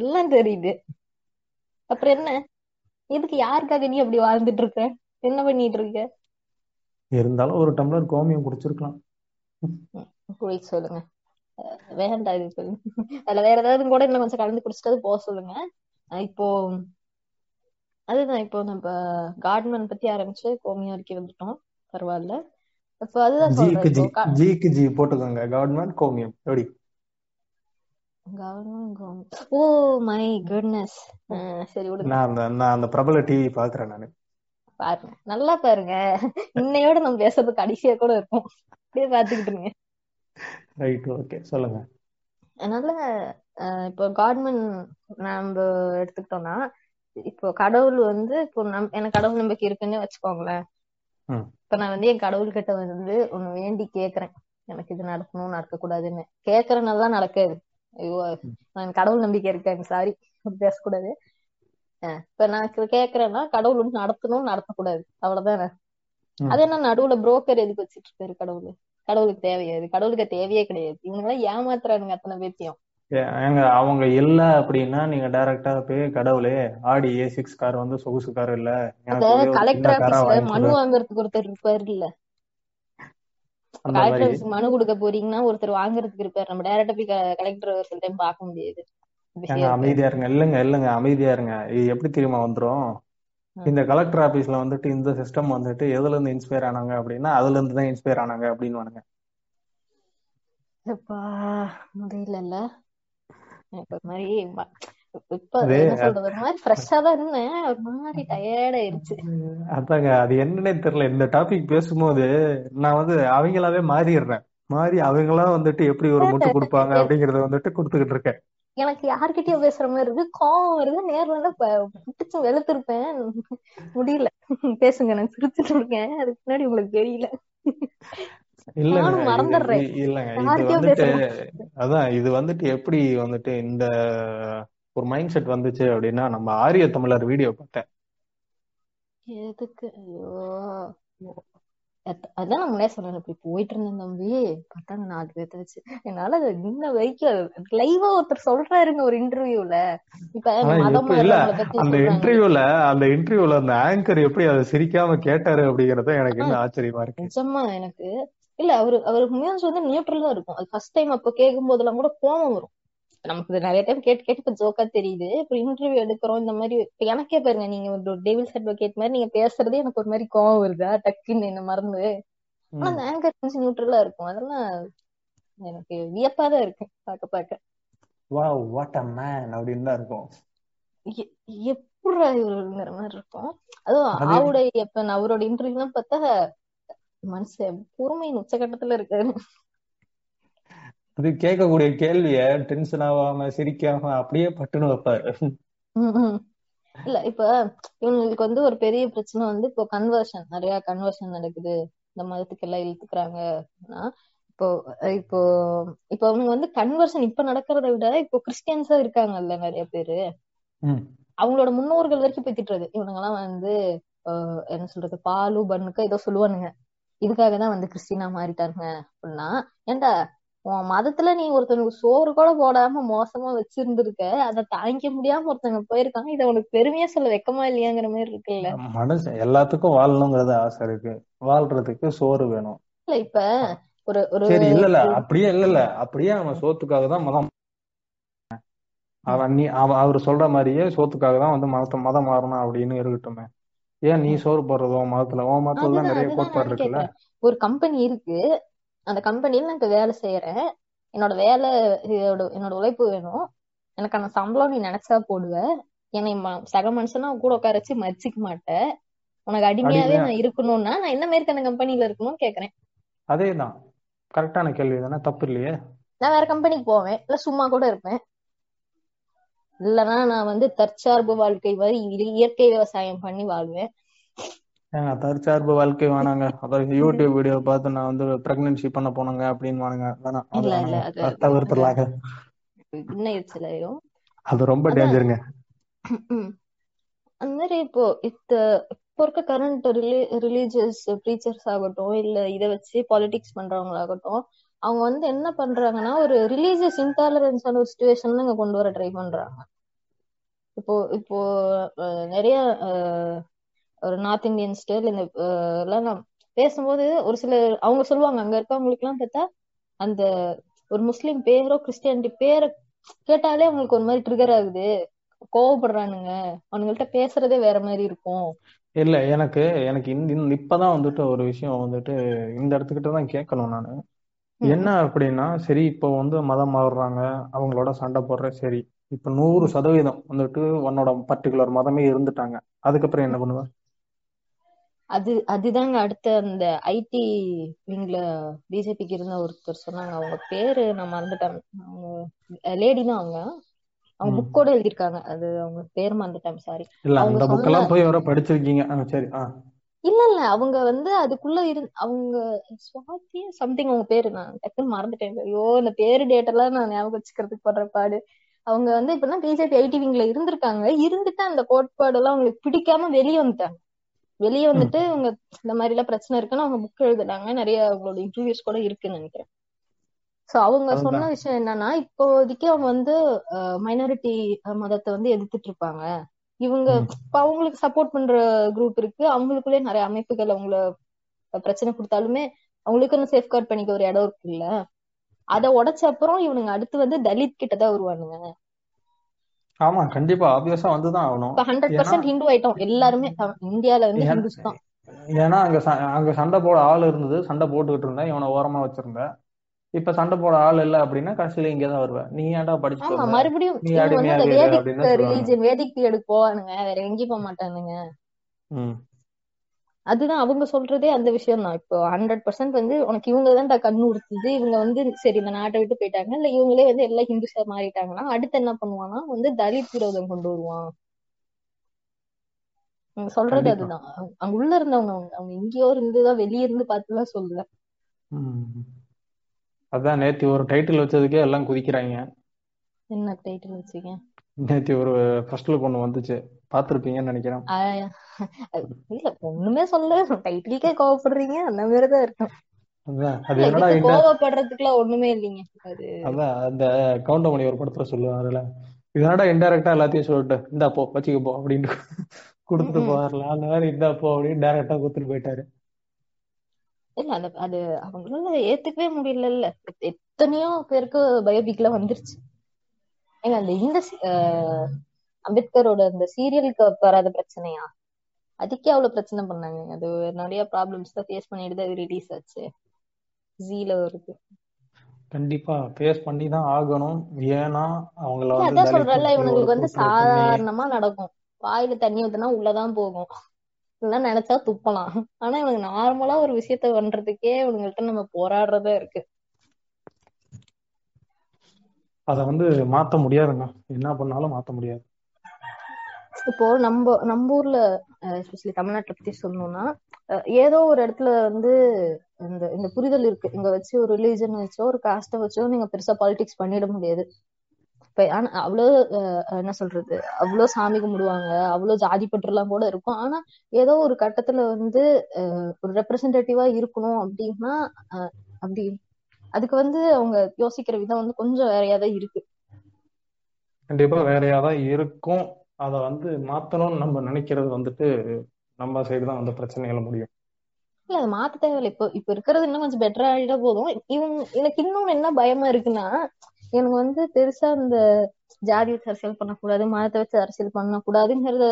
எல்லாம் தெரியுது. அப்புறம் என்ன? எதுக்கு யாருக்காக நீ அப்படி வாழ்ந்துட்டு இருக்க? என்ன பண்ணிட்டு இருக்க? இருந்தாலும் ஒரு டம்ளர் கோமியம் குடிச்சிருக்கலாம். சொல்லுங்க. வேண்டாம் இது சொல்லுங்க அதுல வேற ஏதாவது கூட இன்னும் கொஞ்சம் கலந்து குடிச்சிட்டு போக சொல்லுங்க. இப்போ அதுதான் இப்போ நம்ம கார்ட்மேன் பத்தி ஆரம்பிச்சு கோமியம் வரைக்கும் வந்துட்டோம். பரவாயில்ல. இப்போ அதுதான் சொல்றேன். ஜிக்கு ஜி போட்டுக்கோங்க. கவர்மெண்ட் கோமியம். எப்படி? ஓ மை குட்னஸ் சரி விடுங்க. நான் அந்த நான் அந்த பிரபல டிவி பாக்குறேன் நானு. பாருங்க. நல்லா பாருங்க. இன்னையோட நம்ம பேசுறது கடைசியா கூட இருக்கும் அப்படியே பாத்துக்கிட்டு இருங்க. ரைட் ஓகே சொல்லுங்க. அதனால இப்போ காட்மன் நம்ம எடுத்துக்கிட்டோம்னா இப்போ கடவுள் வந்து இப்போ நம் எனக்கு கடவுள் நம்பிக்கை இருக்குன்னு வச்சுக்கோங்களேன். இப்ப நான் வந்து என் கடவுள் கிட்ட வந்து ஒண்ணு வேண்டி கேக்குறேன். எனக்கு இது நடக்கணும் நடக்க கூடாதுன்னு கேக்குறனால நடக்காது. ஐயோ நான் கடவுள் நம்பிக்கை இருக்கேன். சாரி பேசக்கூடாது. இப்ப நான் கேக்குறேன்னா கடவுள் வந்து நடத்தணும் நடத்தக்கூடாது. அவ்வளவுதானே? அது என்ன நடுவுல புரோக்கர் எதுக்கு வச்சிட்டு இருக்காரு கடவுள்? கடவுளுக்கு தேவையாது கடவுளுக்கு தேவையே கிடையாது. இவங்க எல்லாம் ஏமாத்துறானுங்க அத்தனை பேத்தையும். ஏங்க அவங்க இல்ல அப்படின்னா நீங்க டைரக்டா போய் கடவுளே ஆடி ஏ சிக்ஸ் கார் வந்து சொகுசு கார் இல்ல. கலெக்டர் ஆபீஸ்ல மனு வாங்குறதுக்கு ஒருத்தர் இருப்பாரு இல்ல. கலெக்டர் ஆபீஸ்க்கு மனு கொடுக்க போறீங்கன்னா ஒருத்தர் வாங்குறதுக்கு இருப்பாரு. நம்ம டைரக்டா போய் கலெக்டர் சில டைம் பார்க்க முடியாது. ஏங்க அமைதியா இருங்க. இல்லைங்க இல்லைங்க அமைதியா இருங்க. இது எப்படி தெரியுமா வந்துரும். இந்த கலெக்டர் ஆபீஸ்ல வந்துட்டு இந்த சிஸ்டம் வந்துட்டு எதுல இருந்து இன்ஸ்பயர் ஆனாங்க அப்படின்னா அதுல இருந்து தான் இன்ஸ்பயர் ஆனாங்க அப்படின்னு முடியலல்ல. எனக்கு ஒரு மாதிரி ம- இப்ப அது என்ன சொல்றது? ஒரு மாதிரி ஃப்ரெஷ்ஷா தான் இருந்தேன். ஒரு மாதிரி டயர்ட் ஆயிருச்சு அதாங்க அது என்னன்னே தெரியல. இந்த டாபிக் பேசும்போது நான் வந்து அவங்களாவே மாறிடுறேன். மாறி அவங்களா வந்துட்டு எப்படி ஒரு முட்டு கொடுப்பாங்க அப்படிங்கறத வந்துட்டு கொடுத்துக்கிட்டு இருக்கேன். எனக்கு யார்கிட்டயோ பேசுற மாதிரி இருக்கு. கோவம் வருது. நேர்ல பிடிச்சு வெளுத்திருப்பேன். முடியல. பேசுங்க. நான் சிரிச்சுட்டு இருக்கேன். அதுக்கு முன்னாடி உங்களுக்கு தெரியல. அதான் இது வந்துட்டு எப்படி வந்துட்டு இந்த ஒரு மைண்ட் செட் வந்துச்சு அப்படின்னா நம்ம ஆரிய தமிழர் வீடியோ பார்த்தேன். எதுக்கு? அதான் நான் முன்னே சொன்னேன் இப்படி போயிட்டு இருந்தேன் தம்பி பார்த்தாங்க நாலு பேர்த்த வச்சு என்னால இன்ன வரைக்கும் லைவா ஒருத்தர் சொல்றாருங்க ஒரு இன்டர்வியூல இப்ப இல்ல அந்த இன்டர்வியூல அந்த இன்டர்வியூல அந்த ஆங்கர் எப்படி அதை சிரிக்காம கேட்டாரு அப்படிங்கறது எனக்கு இன்னும் ஆச்சரியமா இருக்கு. நிஜமா எனக்கு இல்ல அவரு அவரு மியூஸ் வந்து நியூட்ரலா இருக்கும். அது ஃபர்ஸ்ட் டைம் அப்ப கேட்கும் போதெல்லாம் கூட கோவம் வரும். நமக்கு நிறைய டைம் கேட்டு கேட்டு இப்ப ஜோக்கா தெரியுது. இப்ப இன்டர்வியூ எடுக்கிறோம் இந்த மாதிரி எனக்கே பாருங்க நீங்க ஒரு டேவில்ஸ் அட்வொகேட் மாதிரி நீங்க பேசுறதே எனக்கு ஒரு மாதிரி கோவம் வருதா. டக்குன்னு என்ன மறந்து. ஆனா அந்த ஆங்கர் கொஞ்சம் நியூட்ரலா இருக்கும். அதெல்லாம் எனக்கு வியப்பா தான் இருக்கு பார்க்க பார்க்க. வாவ் வாட் அ மேன் அப்படின்னு தான் இருக்கும். எ- எப்படிடா இவருங்கிற மாதிரி இருக்கும். அதுவும் அது ஆவுடை எப்ப அவரோட இன்டர்வியூலாம் பார்த்தா மனுஷன் பொறுமையின் உச்சகட்டத்துல இருக்காரு. அது கேட்கக்கூடிய கேள்விய டென்ஷன் ஆகாம சிரிக்காம அப்படியே பட்டுன்னு வைப்பாரு. இல்ல இப்ப இவங்களுக்கு வந்து ஒரு பெரிய பிரச்சனை வந்து இப்போ கன்வர்ஷன் நிறைய கன்வர்ஷன் நடக்குது. இந்த மதத்துக்கு எல்லாம் இழுத்துக்கிறாங்கன்னா இப்போ இப்போ இப்போ அவங்க வந்து கன்வர்ஷன் இப்ப நடக்கிறத விட இப்போ கிறிஸ்டியன்ஸா இருக்காங்கல்ல நிறைய பேரு. அவங்களோட முன்னோர்கள் வரைக்கும் போய் திட்டுறது. இவனுங்க எல்லாம் வந்து என்ன சொல்றது பாலு பண்ணுக்கு ஏதோ சொல்லுவானுங்க. இதுக்காக தான் வந்து கிறிஸ்டினா மாறிட்டாங்க அப்படின்னா ஏன்டா உன் மதத்துல நீ ஒருத்தனுக்கு சோறு கூட போடாம மோசமா வச்சிருந்திருக்க அதை தாங்கிக்க முடியாம ஒருத்தங்க போயிருக்காங்க இதை உனக்கு பெருமையா சொல்ல வெக்கமா இல்லையாங்கிற மாதிரி இருக்குல்ல? மனுஷன் எல்லாத்துக்கும் வாழணுங்கிறது ஆசை இருக்கு. வாழ்றதுக்கு சோறு வேணும். இல்ல இப்ப ஒரு ஒரு சரி இல்ல இல்ல அப்படியே இல்ல இல்ல அப்படியே அவன் சோத்துக்காக தான் மதம் அவன் நீ அவ அவர் சொல்ற மாதிரியே சோத்துக்காக தான் வந்து மதத்தை மதம் மாறணும் அப்படின்னு இருக்கட்டுமே. ஏன் நீ சோறு போடுறது மதத்துல உன் மதத்துல தான் நிறைய கோட்பாடு இருக்குல்ல? ஒரு கம்பெனி இருக்கு அந்த கம்பெனில நான் இப்ப வேலை செய்யறேன் என்னோட வேலை என்னோட உழைப்பு வேணும். எனக்கான சம்பளம் நீ நினைச்சா போடுவ. என்னை சக மனுஷனா கூட உட்கார வச்சு மதிச்சுக்க மாட்டேன். உனக்கு அடிமையாவே அடிமையா? நான் இருக்கணும்னா நான் என்ன மாதிரி அந்த கம்பெனில இருக்கணும்னு கேக்குறேன். அதேதான். கரெக்டான கேள்வி தானே? தப்பு இல்லையே? நான் வேற கம்பெனிக்கு போவேன். இல்ல சும்மா கூட இருப்பேன். இல்லைன்னா நான் வந்து தற்சார்பு வாழ்க்கை மாதிரி இயற்கை விவசாயம் பண்ணி வாழ்வேன். ஏங்க தற்சார்பு வாழ்க்கை வேணாங்க. அப்புறம் யூடியூப் வீடியோ பார்த்து நான் வந்து பிரெக்னன்சி பண்ண போனேங்க அப்படின்னு வானுங்க வேணாம் அது இல்ல இல்ல வேணாங்க அது இன்னும் ரொம்ப டேஞ்சருங்க. அந்த மாதிரி இப்போ இத்த இப்போ இருக்க கரண்ட் ரிலி ரிலீஜியஸ் ப்ரீச்சர்ஸ் ஆகட்டும் இல்ல இதை வச்சு பாலிடிக்ஸ் பண்றவங்களாகட்டும் அவங்க வந்து என்ன பண்றாங்கன்னா ஒரு ரிலீஜியஸ் இன்டாலரன்ஸான ஒரு சுச்சுவேஷன்ல இங்க கொண்டு வர ட்ரை பண்றாங்க. இப்போ இப்போ நிறைய ஒரு நார்த் இந்தியன் ஸ்டைல் இந்த எல்லாம் நான் பேசும்போது ஒரு சில அவங்க சொல்லுவாங்க அங்க இருக்கவங்களுக்கு எல்லாம் பார்த்தா அந்த ஒரு முஸ்லீம் பேரோ கிறிஸ்டியானிட்டி பேரை கேட்டாலே அவங்களுக்கு ஒரு மாதிரி ட்ரிகர் ஆகுது. கோவப்படுறானுங்க. அவனுங்கள்ட்ட பேசுறதே வேற மாதிரி இருக்கும். இல்ல எனக்கு எனக்கு இந்த இப்பதான் வந்துட்டு ஒரு விஷயம் வந்துட்டு இந்த இடத்துக்கிட்ட தான் கேட்கணும் நான். என்ன அப்படின்னா சரி இப்போ வந்து மதம் மாறுறாங்க அவங்களோட சண்டை போடுற சரி இப்போ நூறு. சதவீதம் வந்துட்டு உன்னோட பர்டிகுலர் மதமே இருந்துட்டாங்க. அதுக்கப்புறம் என்ன பண்ணுவ? அது அதுதாங்க அடுத்த அந்த ஐடி விங்ல பிஜேபிக்கு இருந்த ஒருத்தர் சொன்னாங்க. அவங்க பேரு நான் மறந்துட்டேன். அவங்க லேடி தான் அவங்க. அவங்க புக்கோட எழுதியிருக்காங்க. அது அவங்க பேர் மறந்துட்டேன். சாரி இல்ல அவங்க புக்கெல்லாம் போய் வர படிச்சிருக்கீங்க. சரி இல்ல இல்ல. அவங்க வந்து அதுக்குள்ள இரு அவங்க சுவாதி சம்திங் அவங்க பேரு. நான் டக்குன்னு மறந்துட்டேன். ஐயோ இந்த பேரு டேட் எல்லாம் நான் ஞாபகம் வச்சுக்கிறதுக்கு படுற பாடு. அவங்க வந்து இப்பதான் பிஜேபி ஐடி விங்ல இருந்திருக்காங்க. இருந்துட்டு அந்த கோட்பாடு எல்லாம் அவங்களுக்கு பிடிக்காம வெளியே வந்துட்டாங்க. வெளியே வந்துட்டு இவங்க இந்த மாதிரி எல்லாம் பிரச்சனை இருக்குன்னு அவங்க புக் எழுதுனாங்க. நிறைய அவங்களோட இன்டர்வியூஸ் கூட இருக்குன்னு நினைக்கிறேன். சோ அவங்க சொன்ன விஷயம் என்னன்னா இப்போதைக்கு அவங்க வந்து மைனாரிட்டி மதத்தை வந்து எதிர்த்துட்டு இருப்பாங்க. இவங்க இப்ப அவங்களுக்கு சப்போர்ட் பண்ற குரூப் இருக்கு. அவங்களுக்குள்ளே நிறைய அமைப்புகள் அவங்கள பிரச்சனை கொடுத்தாலுமே அவங்களுக்குன்னு சேஃப்கார்ட் பண்ணிக்க ஒரு இடம் இருக்குல்ல. அதை உடைச்ச அப்புறம் இவனுங்க அடுத்து வந்து தலித் கிட்ட தான் வருவானுங்க. ஆமா கண்டிப்பா ஆப்வியஸா வந்துதான் ஆகணும். இப்ப ஹண்ட்ரட் பர்சன்ட் ஹிந்து ஆயிட்டோம். எல்லாருமே இந்தியால வந்து ஹிந்துஸ் தான் ஏன்னா அங்க அங்க சண்டை போட ஆள் இருந்தது. சண்டை போட்டுக்கிட்டு இருந்தேன். இவனை ஓரமா வச்சிருந்தேன் இப்ப சண்டை போட ஆள் இல்ல அப்படின்னா கடைசியில இங்கே தான் வருவேன் நீ ஏன்டா வந்த? மறுபடியும் நீ இரு வேதிக் ரிலீஜன் வேதிக் வேற எங்கேயும் போக மாட்டானுங்க. அதுதான் அவங்க சொல்றதே அந்த விஷயம் தான் இப்போ ஹண்ட்ரட் பர்சன்ட் வந்து உனக்கு இவங்க தான்டா கண்ணு உறுத்துது. இவங்க வந்து சரி இந்த நாட்டை விட்டு போயிட்டாங்க. இல்ல இவங்களே வந்து எல்லாம் ஹிந்துஸா மாறிட்டாங்கன்னா அடுத்து என்ன பண்ணுவான்னா வந்து தலித் விரோதம் கொண்டு வருவான். சொல்றது அதுதான். அங்க உள்ள இருந்தவங்க அவங்க அவங்க எங்கேயோ இருந்துதான் வெளிய இருந்து பார்த்துலாம் சொல்லல அதான் நேத்தி ஒரு டைட்டில் வச்சதுக்கே எல்லாம் குதிக்கிறாங்க. என்ன டைட்டில் வச்சுக்க நேத்தி ஒரு ஃபர்ஸ்ட் லுக் ஒன்று வந்துச்சு. பார்த்துருப்பீங்கன்னு நினைக்கிறேன். இல்ல ஒண்ணுமே சொல்ல டைட்டிலுக்கே கோவப்படுறீங்க அந்த மாதிரிதான் இருக்கும். இல்ல கோவப்படுறதுக்குலாம் ஒண்ணுமே இல்லைங்க. அது அதான் அந்த கவுண்டமணி ஒரு படத்துல சொல்லுவாருல இதனடா இன்டெரக்டா எல்லாத்தையும் சொல்லிட்டு இந்தா போ வச்சுக்க போ அப்படின்னு கொடுத்துட்டு. போவார்ல. அந்த மாதிரி இந்தா போ அப்படின்னு டைரக்டா கொடுத்துட்டு போயிட்டாரு. இல்ல அந்த அது அவங்களால ஏத்துக்கவே முடியல எத்தனையோ பேருக்கு பயோபிக்ல வந்துருச்சு. ஏங்க அந்த இந்த அம்பேத்கரோட அந்த சீரியலுக்கு வராத பிரச்சனையா? அதுக்கே அவ்வளவு பிரச்சனை பண்ணாங்க. அது நிறைய ப்ராப்ளம்ஸ் தான் ஃபேஸ் பண்ணிட்டு தான் ரிலீஸ் ஆச்சு. ஜீல வருது. கண்டிப்பா ஃபேஸ் பண்ணி தான் ஆகணும். ஏன்னா அவங்கள அதான் ஒரு இவனுங்களுக்கு வந்து சாதாரணமா நடக்கும். வாயில தண்ணி ஊத்துனா உள்ளதான் போகும். இதெல்லாம் நினைச்சா துப்பலாம். ஆனா இவனுக்கு நார்மலா ஒரு விஷயத்த பண்றதுக்கே இவனுங்கள்ட்ட நம்ம போராடுறதா இருக்கு. அதை வந்து மாத்த முடியாதுங்க. என்ன பண்ணாலும் மாத்த முடியாது. இப்போ நம்ம நம்ம ஊர்ல எஸ்பெஷலி தமிழ்நாட்டை பத்தி சொல்லணும்னா ஏதோ ஒரு இடத்துல வந்து இந்த இந்த புரிதல் இருக்கு. இங்க வச்சு ஒரு ரிலீஜன் வச்சோ ஒரு காஸ்ட வச்சோ நீங்க பெருசா பாலிடிக்ஸ் பண்ணிட முடியாது. இப்ப ஆனா அவ்வளோ என்ன சொல்றது அவ்வளோ சாமி கும்பிடுவாங்க அவ்வளோ ஜாதி பற்றுலாம் கூட இருக்கும். ஆனா ஏதோ ஒரு கட்டத்துல வந்து ஒரு ரெப்ரசன்டேட்டிவா இருக்கணும் அப்படின்னா அப்படி அதுக்கு வந்து அவங்க யோசிக்கிற விதம் வந்து கொஞ்சம் வேறையாதான் இருக்கு. கண்டிப்பா வேறையாதான் இருக்கும். அத வந்து மாத்தணும்னு நம்ம நினைக்கிறது வந்துட்டு நம்ம சைடு தான் வந்து பிரச்சனைகளை முடியும். இல்ல அதை மாத்த தேவையில்லை. இப்போ இப்ப இருக்கிறது இன்னும் கொஞ்சம் பெட்டரா ஆகிட போதும். இவங்க எனக்கு இன்னொன்னு என்ன பயமா இருக்குன்னா எனக்கு வந்து பெருசா இந்த ஜாதி வச்சு அரசியல் பண்ணக்கூடாது மதத்தை வச்சு அரசியல் பண்ணக்கூடாதுங்கிறதுல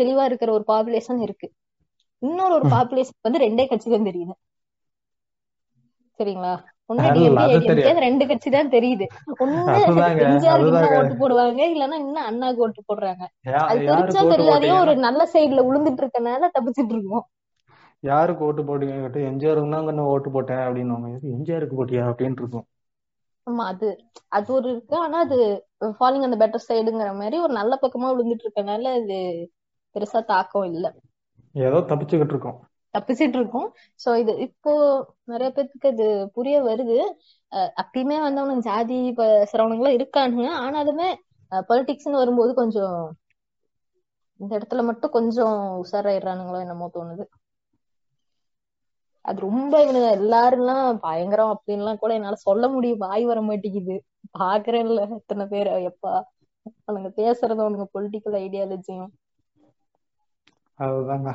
தெளிவா இருக்கிற ஒரு பாப்புலேஷன் இருக்கு. இன்னொரு ஒரு பாப்புலேஷன் வந்து ரெண்டே கட்சி தான் தெரியுது. சரிங்களா? ஒண்ணு ரெண்டு கட்சி தான் தெரியுது. ஒண்ணு எம்ஜிஆருக்கு ஓட்டு போடுவாங்க இல்லன்னா இன்னும் அண்ணாக்கு ஓட்டு போடுறாங்க. அது தெரிஞ்சா தெரியாதையும் ஒரு நல்ல சைடுல உளுந்துட்டு இருக்கனால தப்பிச்சிட்டு இருக்கோம். யாருக்கு ஓட்டு போட்டீங்க எம்ஜிஆருக்கு தான் ஓட்டு போட்டேன் அப்படின்னு எம்ஜிஆருக்கு போட்டியா அப்படின்னு இருக்கும். ஆமா அது அது ஒரு இருக்கு. ஆனா அது ஃபாலிங் அந்த பெட்டர் சைடுங்கிற மாதிரி ஒரு நல்ல பக்கமா விழுந்துட்டு இருக்கனால அது பெருசா தாக்கம் இல்ல. ஏதோ தப்பிச்சுக்கிட்டு இருக்கோம். தப்பிச்சிட்டு இருக்கோம் சோ இது இப்போ நிறைய பேத்துக்கு அது புரிய வருது. அப்பயுமே வந்து அவனுக்கு ஜாதி சிரவணங்களும் இருக்கானுங்க. ஆனாலுமே பொலிட்டிக்ஸ்னு வரும்போது கொஞ்சம் இந்த இடத்துல மட்டும் கொஞ்சம் உஷாராயிடுறானுங்களோ என்னமோ தோணுது. அது ரொம்ப இவனுங்க எல்லாருலாம் பயங்கரம் அப்படின்லாம் கூட என்னால சொல்ல முடியும். வாய் வர மாட்டேங்குது. பாக்குறேன்ல எத்தனை பேர்? எப்பா? அவனுங்க பேசுறது அவனுங்க பொலிட்டிக்கல் ஐடியாலஜியும் அதுதாங்க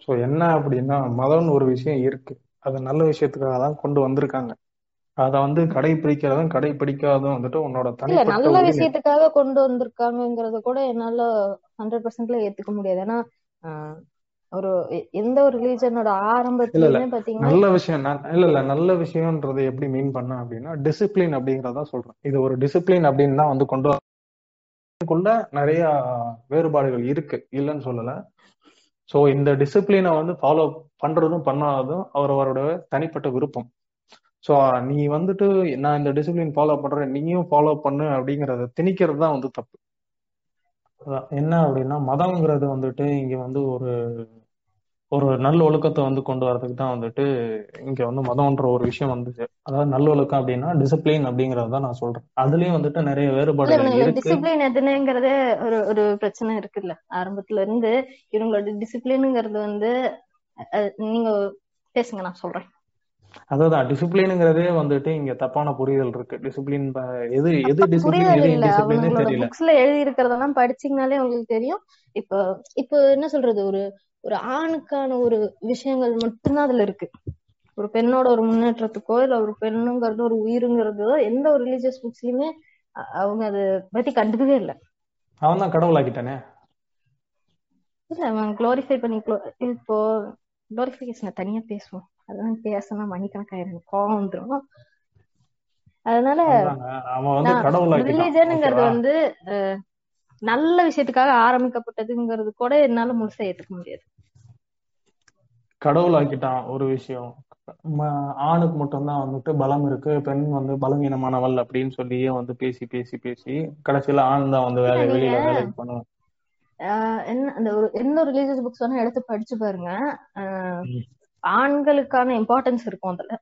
ஸோ என்ன அப்படின்னா மதம்னு ஒரு விஷயம் இருக்கு. அது நல்ல விஷயத்துக்காக தான் கொண்டு வந்திருக்காங்க. அத வந்து கடைபிடிக்கிறதும் கடைபிடிக்காதும் வந்துட்டு உன்னோட இல்ல நல்ல விஷயத்துக்காக கொண்டு வந்திருக்காங்கிறத கூட என்னால ஹண்ட்ரட் பர்சன்ட்ல ஏத்துக்க முடியாது. ஏன்னா ஒரு எந்த ஒரு ரிலீஜனோட ஆரம்பத்திலுமே பாத்தீங்கன்னா நல்ல விஷயம் இல்ல இல்ல. நல்ல விஷயம்ன்றது எப்படி மீன் பண்ண அப்படின்னா டிசிப்ளின் அப்படிங்கறத சொல்றேன். இது ஒரு டிசிப்ளின் அப்படின்னு தான் வந்து கொண்டு கொண்ட நிறைய வேறுபாடுகள் இருக்கு. இல்லைன்னு சொல்லல. ஸோ இந்த டிசிப்ளினை வந்து ஃபாலோ பண்றதும் பண்ணாததும் அவரோட தனிப்பட்ட விருப்பம். ஸோ நீ வந்துட்டு நான் இந்த டிசிப்ளின் ஃபாலோ பண்றேன் நீயும் ஃபாலோ பண்ணு அப்படிங்கறத திணிக்கிறது தான் வந்து தப்பு. என்ன அப்படின்னா மதம்ங்கிறது வந்துட்டு இங்க வந்து ஒரு ஒரு நல்ல ஒழுக்கத்தை வந்து கொண்டு வரதுக்கு தான் வந்துட்டு இங்க வந்து மதம்ன்ற ஒரு விஷயம் வந்துச்சு. அதாவது நல்ல ஒழுக்கம் அப்படின்னா டிசிப்ளின் அப்படிங்கறத நான் சொல்றேன். அதுலயும் வந்துட்டு நிறைய இருக்கு. டிசிப்ளின் எதுனுங்கிறதே ஒரு ஒரு பிரச்சனை இருக்குல்ல. ஆரம்பத்துல இருந்து இவங்களோட டிசிப்ளினுங்கிறது வந்து நீங்க பேசுங்க நான் சொல்றேன். அதான் டிசிப்ளினுங்கிறதே வந்துட்டு இங்க தப்பான புரிதல் இருக்கு. டிசிப்ளின் எது எது டிசிப்ளின் தெரியல. புக்ஸ்ல எழுதி இருக்கிறதெல்லாம் படிச்சீங்கனாலே உங்களுக்கு தெரியும். இப்போ இப்போ என்ன சொல்றது? ஒரு ஒரு ஆணுக்கான ஒரு விஷயங்கள் மட்டும்தான் அதுல இருக்கு. ஒரு பெண்ணோட ஒரு முன்னேற்றத்துக்கோ இல்ல ஒரு பெண்ணுங்கிறது ஒரு உயிருங்கிறதோ எந்த ஒரு ரிலீஜியஸ் புக்ஸ்லயுமே அவங்க அதை பத்தி கண்டுக்கவே இல்லை. அவன் தான் கடவுள் ஆக்கிட்டானே இல்ல அவன் குளோரிஃபை பண்ணி இப்போ குளோரிஃபிகேஷனை தனியா பேசுவோம். அதெல்லாம் பேசினா மணிக்கணக்காயிரம். கோவம் வந்துடும் அதனால ரிலீஜனுங்கிறது வந்து நல்ல விஷயத்துக்காக ஆரம்பிக்கப்பட்டதுங்கிறது கூட என்னால முழுசா ஏத்துக்க முடியாது. கடவுள் ஆக்கிட்டான் ஒரு விஷயம். ஆணுக்கு மட்டும்தான் வந்துட்டு பலம் இருக்கு பெண் வந்து பலவீனமானவள் அப்படின்னு சொல்லியே வந்து பேசி பேசி பேசி கடைசியில ஆண் தான் வந்து வேலை வெளியில வேலைக்கு பண்ணுவோம் என்ன அந்த ஒரு ஒரு ரிலீஜியஸ் புக்ஸ் வேணா எடுத்து படிச்சு பாருங்க. ஆண்களுக்கான இம்பார்ட்டன்ஸ் இருக்கும் அதுல.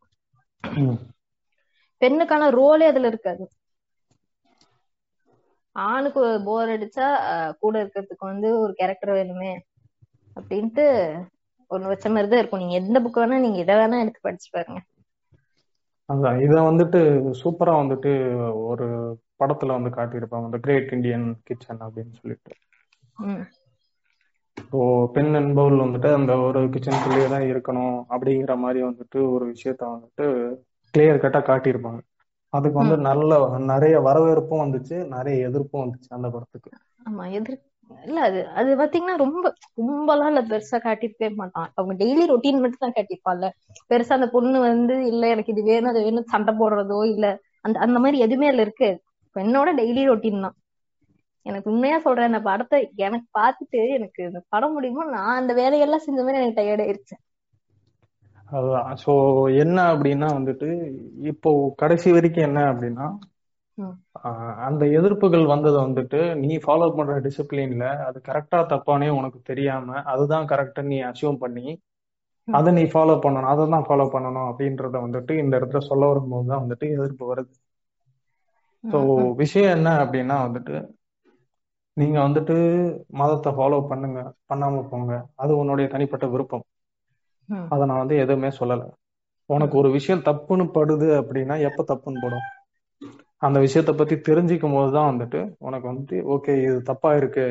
பெண்ணுக்கான ரோலே அதுல இருக்காது. ஆணுக்கு போர் அடிச்சா கூட இருக்கிறதுக்கு வந்து ஒரு கேரக்டர் வேணுமே அப்படின்ட்டு ஒண்ணு வச்ச மாதிரிதான் இருக்கும். நீங்க எந்த புக் வேணா நீங்க இதை வேணா எடுத்து படிச்சு பாருங்க. அதான் இத வந்துட்டு சூப்பரா வந்துட்டு ஒரு படத்துல வந்து காட்டியிருப்பாங்க. இந்த கிரேட் இந்தியன் கிச்சன் அப்படின்னு சொல்லிட்டு. இப்போ பெண் என்பவள் வந்துட்டு அந்த ஒரு கிச்சனுக்குள்ளேயே தான் இருக்கணும் அப்படிங்கிற மாதிரி வந்துட்டு ஒரு விஷயத்த வந்துட்டு கிளியர் கட்டா காட்டியிருப்பாங்க. அதுக்கு வந்து நல்ல நிறைய வரவேற்பும் வந்துச்சு நிறைய எதிர்ப்பும் வந்துச்சு அந்த படத்துக்கு. ஆமா எதிர் இல்ல அது அது பாத்தீங்கன்னா ரொம்ப ரொம்பலாம் இல்ல பெருசா காட்டிருக்கவே மாட்டான். அவங்க டெய்லி ரொட்டீன் மட்டும் தான் காட்டியிருப்பான்ல. பெருசா அந்த பொண்ணு வந்து இல்ல எனக்கு இது வேணும் அது வேணும் சண்டை போடுறதோ இல்ல அந்த அந்த மாதிரி எதுவுமே அதுல இருக்கு. பெண்ணோட டெய்லி ரொட்டீன் தான். எனக்கு உண்மையா சொல்றேன் இந்த படத்தை எனக்கு பார்த்துட்டு எனக்கு இந்த படம் முடியுமோ நான் அந்த வேலையெல்லாம் செஞ்ச மாதிரி எனக்கு டயர்ட் ஆயிருச்சு. அதுதான். ஸோ என்ன அப்படின்னா வந்துட்டு இப்போ கடைசி வரைக்கும் என்ன அப்படின்னா அந்த எதிர்ப்புகள் வந்தது வந்துட்டு நீ ஃபாலோ பண்ற டிசிப்ளின்ல அது கரெக்டா தப்பானே உனக்கு தெரியாம அதுதான் கரெக்டா நீ அசியூம் பண்ணி. அதை நீ ஃபாலோ பண்ணணும் அதை தான் ஃபாலோ பண்ணணும் அப்படின்றத வந்துட்டு இந்த இடத்துல சொல்ல வரும்போது தான் வந்துட்டு எதிர்ப்பு வருது. ஸோ விஷயம் என்ன அப்படின்னா வந்துட்டு நீங்க வந்துட்டு மதத்தை ஃபாலோ பண்ணுங்க பண்ணாம போங்க. அது உன்னுடைய தனிப்பட்ட விருப்பம். அதை நான் வந்து எதுவுமே சொல்லல உனக்கு ஒரு விஷயம் தப்புன்னு படுது அப்படின்னா எப்ப தப்புன்னு படும் அந்த விஷயத்த பத்தி தெரிஞ்சுக்கும் போது தான் வந்துட்டு உனக்கு வந்துட்டு ஓகே இது தப்பா இருக்கு.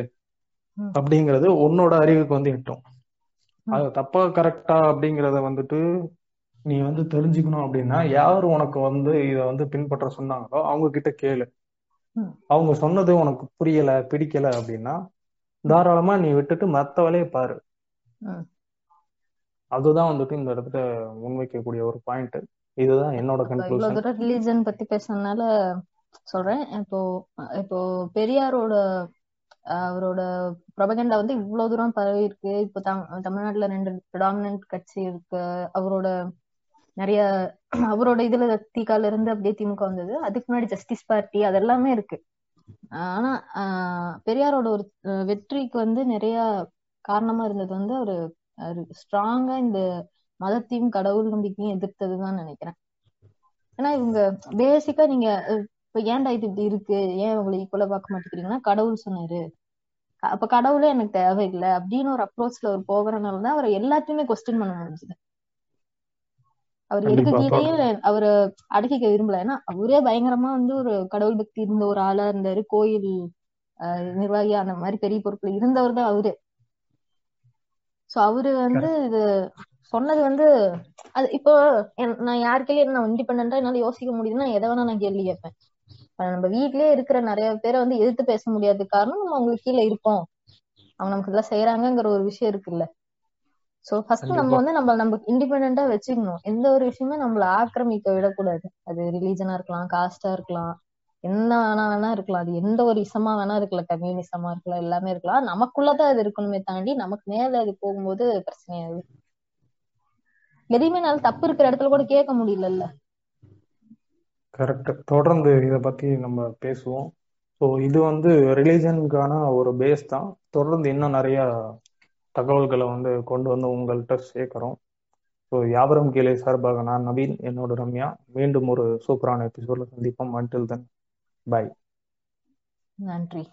அப்படிங்கிறது உன்னோட அறிவுக்கு வந்து எட்டும். அது தப்பா கரெக்டா அப்படிங்கிறத வந்துட்டு நீ வந்து தெரிஞ்சுக்கணும் அப்படின்னா யார் உனக்கு வந்து இதை வந்து பின்பற்ற சொன்னாங்களோ அவங்க கிட்ட கேளு. அவங்க சொன்னது உனக்கு புரியல பிடிக்கல அப்படின்னா தாராளமா நீ விட்டுட்டு மத்த வேலையை பாரு. அதுதான் வந்துட்டு இந்த இடத்துல முன்வைக்கக்கூடிய ஒரு பாயிண்ட் இதுதான் என்னோட கன்க்ளூஷன் தூரம் ரிலீஜன் பத்தி பேசுனதுனால சொல்றேன். இப்போ இப்போ பெரியாரோட அவரோட ப்ரொபகண்டா வந்து இவ்வளவு தூரம் பரவி இருக்கு. இப்போ தம் தமிழ்நாட்டுல ரெண்டு ப்ரிடாமினன்ட் கட்சி இருக்கு. அவரோட நிறைய அவரோட இதுல திகால இருந்து அப்படியே திமுக வந்தது. அதுக்கு முன்னாடி ஜஸ்டிஸ் பார்ட்டி அதெல்லாமே இருக்கு. ஆனா ஆஹ், பெரியாரோட ஒரு வெற்றிக்கு வந்து நிறைய காரணமா இருந்தது வந்து அவரு ஸ்ட்ராங்கா இந்த மதத்தையும் கடவுள் நம்பிக்கையும் எதிர்த்ததுதான் நினைக்கிறேன். ஏன்னா இவங்க பேசிக்கா நீங்க இப்ப ஏன்டா இது இப்படி இருக்கு? ஏன் உங்களை ஈக்குவலா பார்க்க மாட்டேங்கிறீங்கன்னா கடவுள் சொன்னாரு. அப்ப கடவுளே எனக்கு தேவையில்லை அப்படின்னு ஒரு அப்ரோச்ல அவர் போகிறனால தான் அவரை எல்லாத்தையுமே கொஸ்டின் பண்ண முடிஞ்சது அவர் எதுக்கு கீதையும் அவரை அடக்கிக்க விரும்பல. ஏன்னா அவரே பயங்கரமா வந்து ஒரு கடவுள் பக்தி இருந்த ஒரு ஆளா இருந்தாரு. கோயில் அஹ், நிர்வாகி அந்த மாதிரி பெரிய பொறுப்புல இருந்தவர் தான் அவரு. சோ அவரு வந்து இது சொன்னது வந்து அது இப்போ நான் யாருக்கையும் நான் இண்டிபெண்டா என்னால யோசிக்க முடியுதுன்னா எதை வேணா நான் கேள்வி கேட்பேன். நம்ம வீட்லயே இருக்கிற நிறைய பேரை வந்து எதிர்த்து பேச முடியாத காரணம் நம்ம அவங்களுக்கு கீழே இருப்போம். அவங்க நமக்கு இதெல்லாம் செய்யறாங்கங்கிற ஒரு விஷயம் இருக்குல்ல. சோ ஃபர்ஸ்ட் நம்ம வந்து நம்ம நம்ம இண்டிபெண்டா வச்சுக்கணும். எந்த ஒரு விஷயமே நம்மள ஆக்கிரமிக்க விடக்கூடாது. அது ரிலீஜனா இருக்கலாம் காஸ்டா இருக்கலாம். என்ன வேணா வேணா இருக்கலாம். அது எந்த ஒரு இசமா வேணா இருக்கலாம். கம்யூனிசமா இருக்கலாம். எல்லாமே இருக்கலாம். நமக்குள்ளதான் அது இருக்கணுமே தாண்டி நமக்கு மேல அது போகும்போது பிரச்சனையாகுது எதையுமே நாள் தப்பு இருக்கிற இடத்துல கூட கேட்க முடியலல்ல. கரெக்ட் தொடர்ந்து இதை பத்தி நம்ம பேசுவோம். ஸோ இது வந்து ரிலீஜனுக்கான ஒரு பேஸ் தான். தொடர்ந்து இன்னும் நிறைய தகவல்களை வந்து கொண்டு வந்து உங்கள்கிட்ட சேர்க்கிறோம். ஸோ வியாபாரம் கீழே சார்பாக நான் நவீன் என்னோட ரம்யா. மீண்டும் ஒரு சூப்பரான எபிசோட சந்திப்போம். அன்டில் தன் பை நன்றி.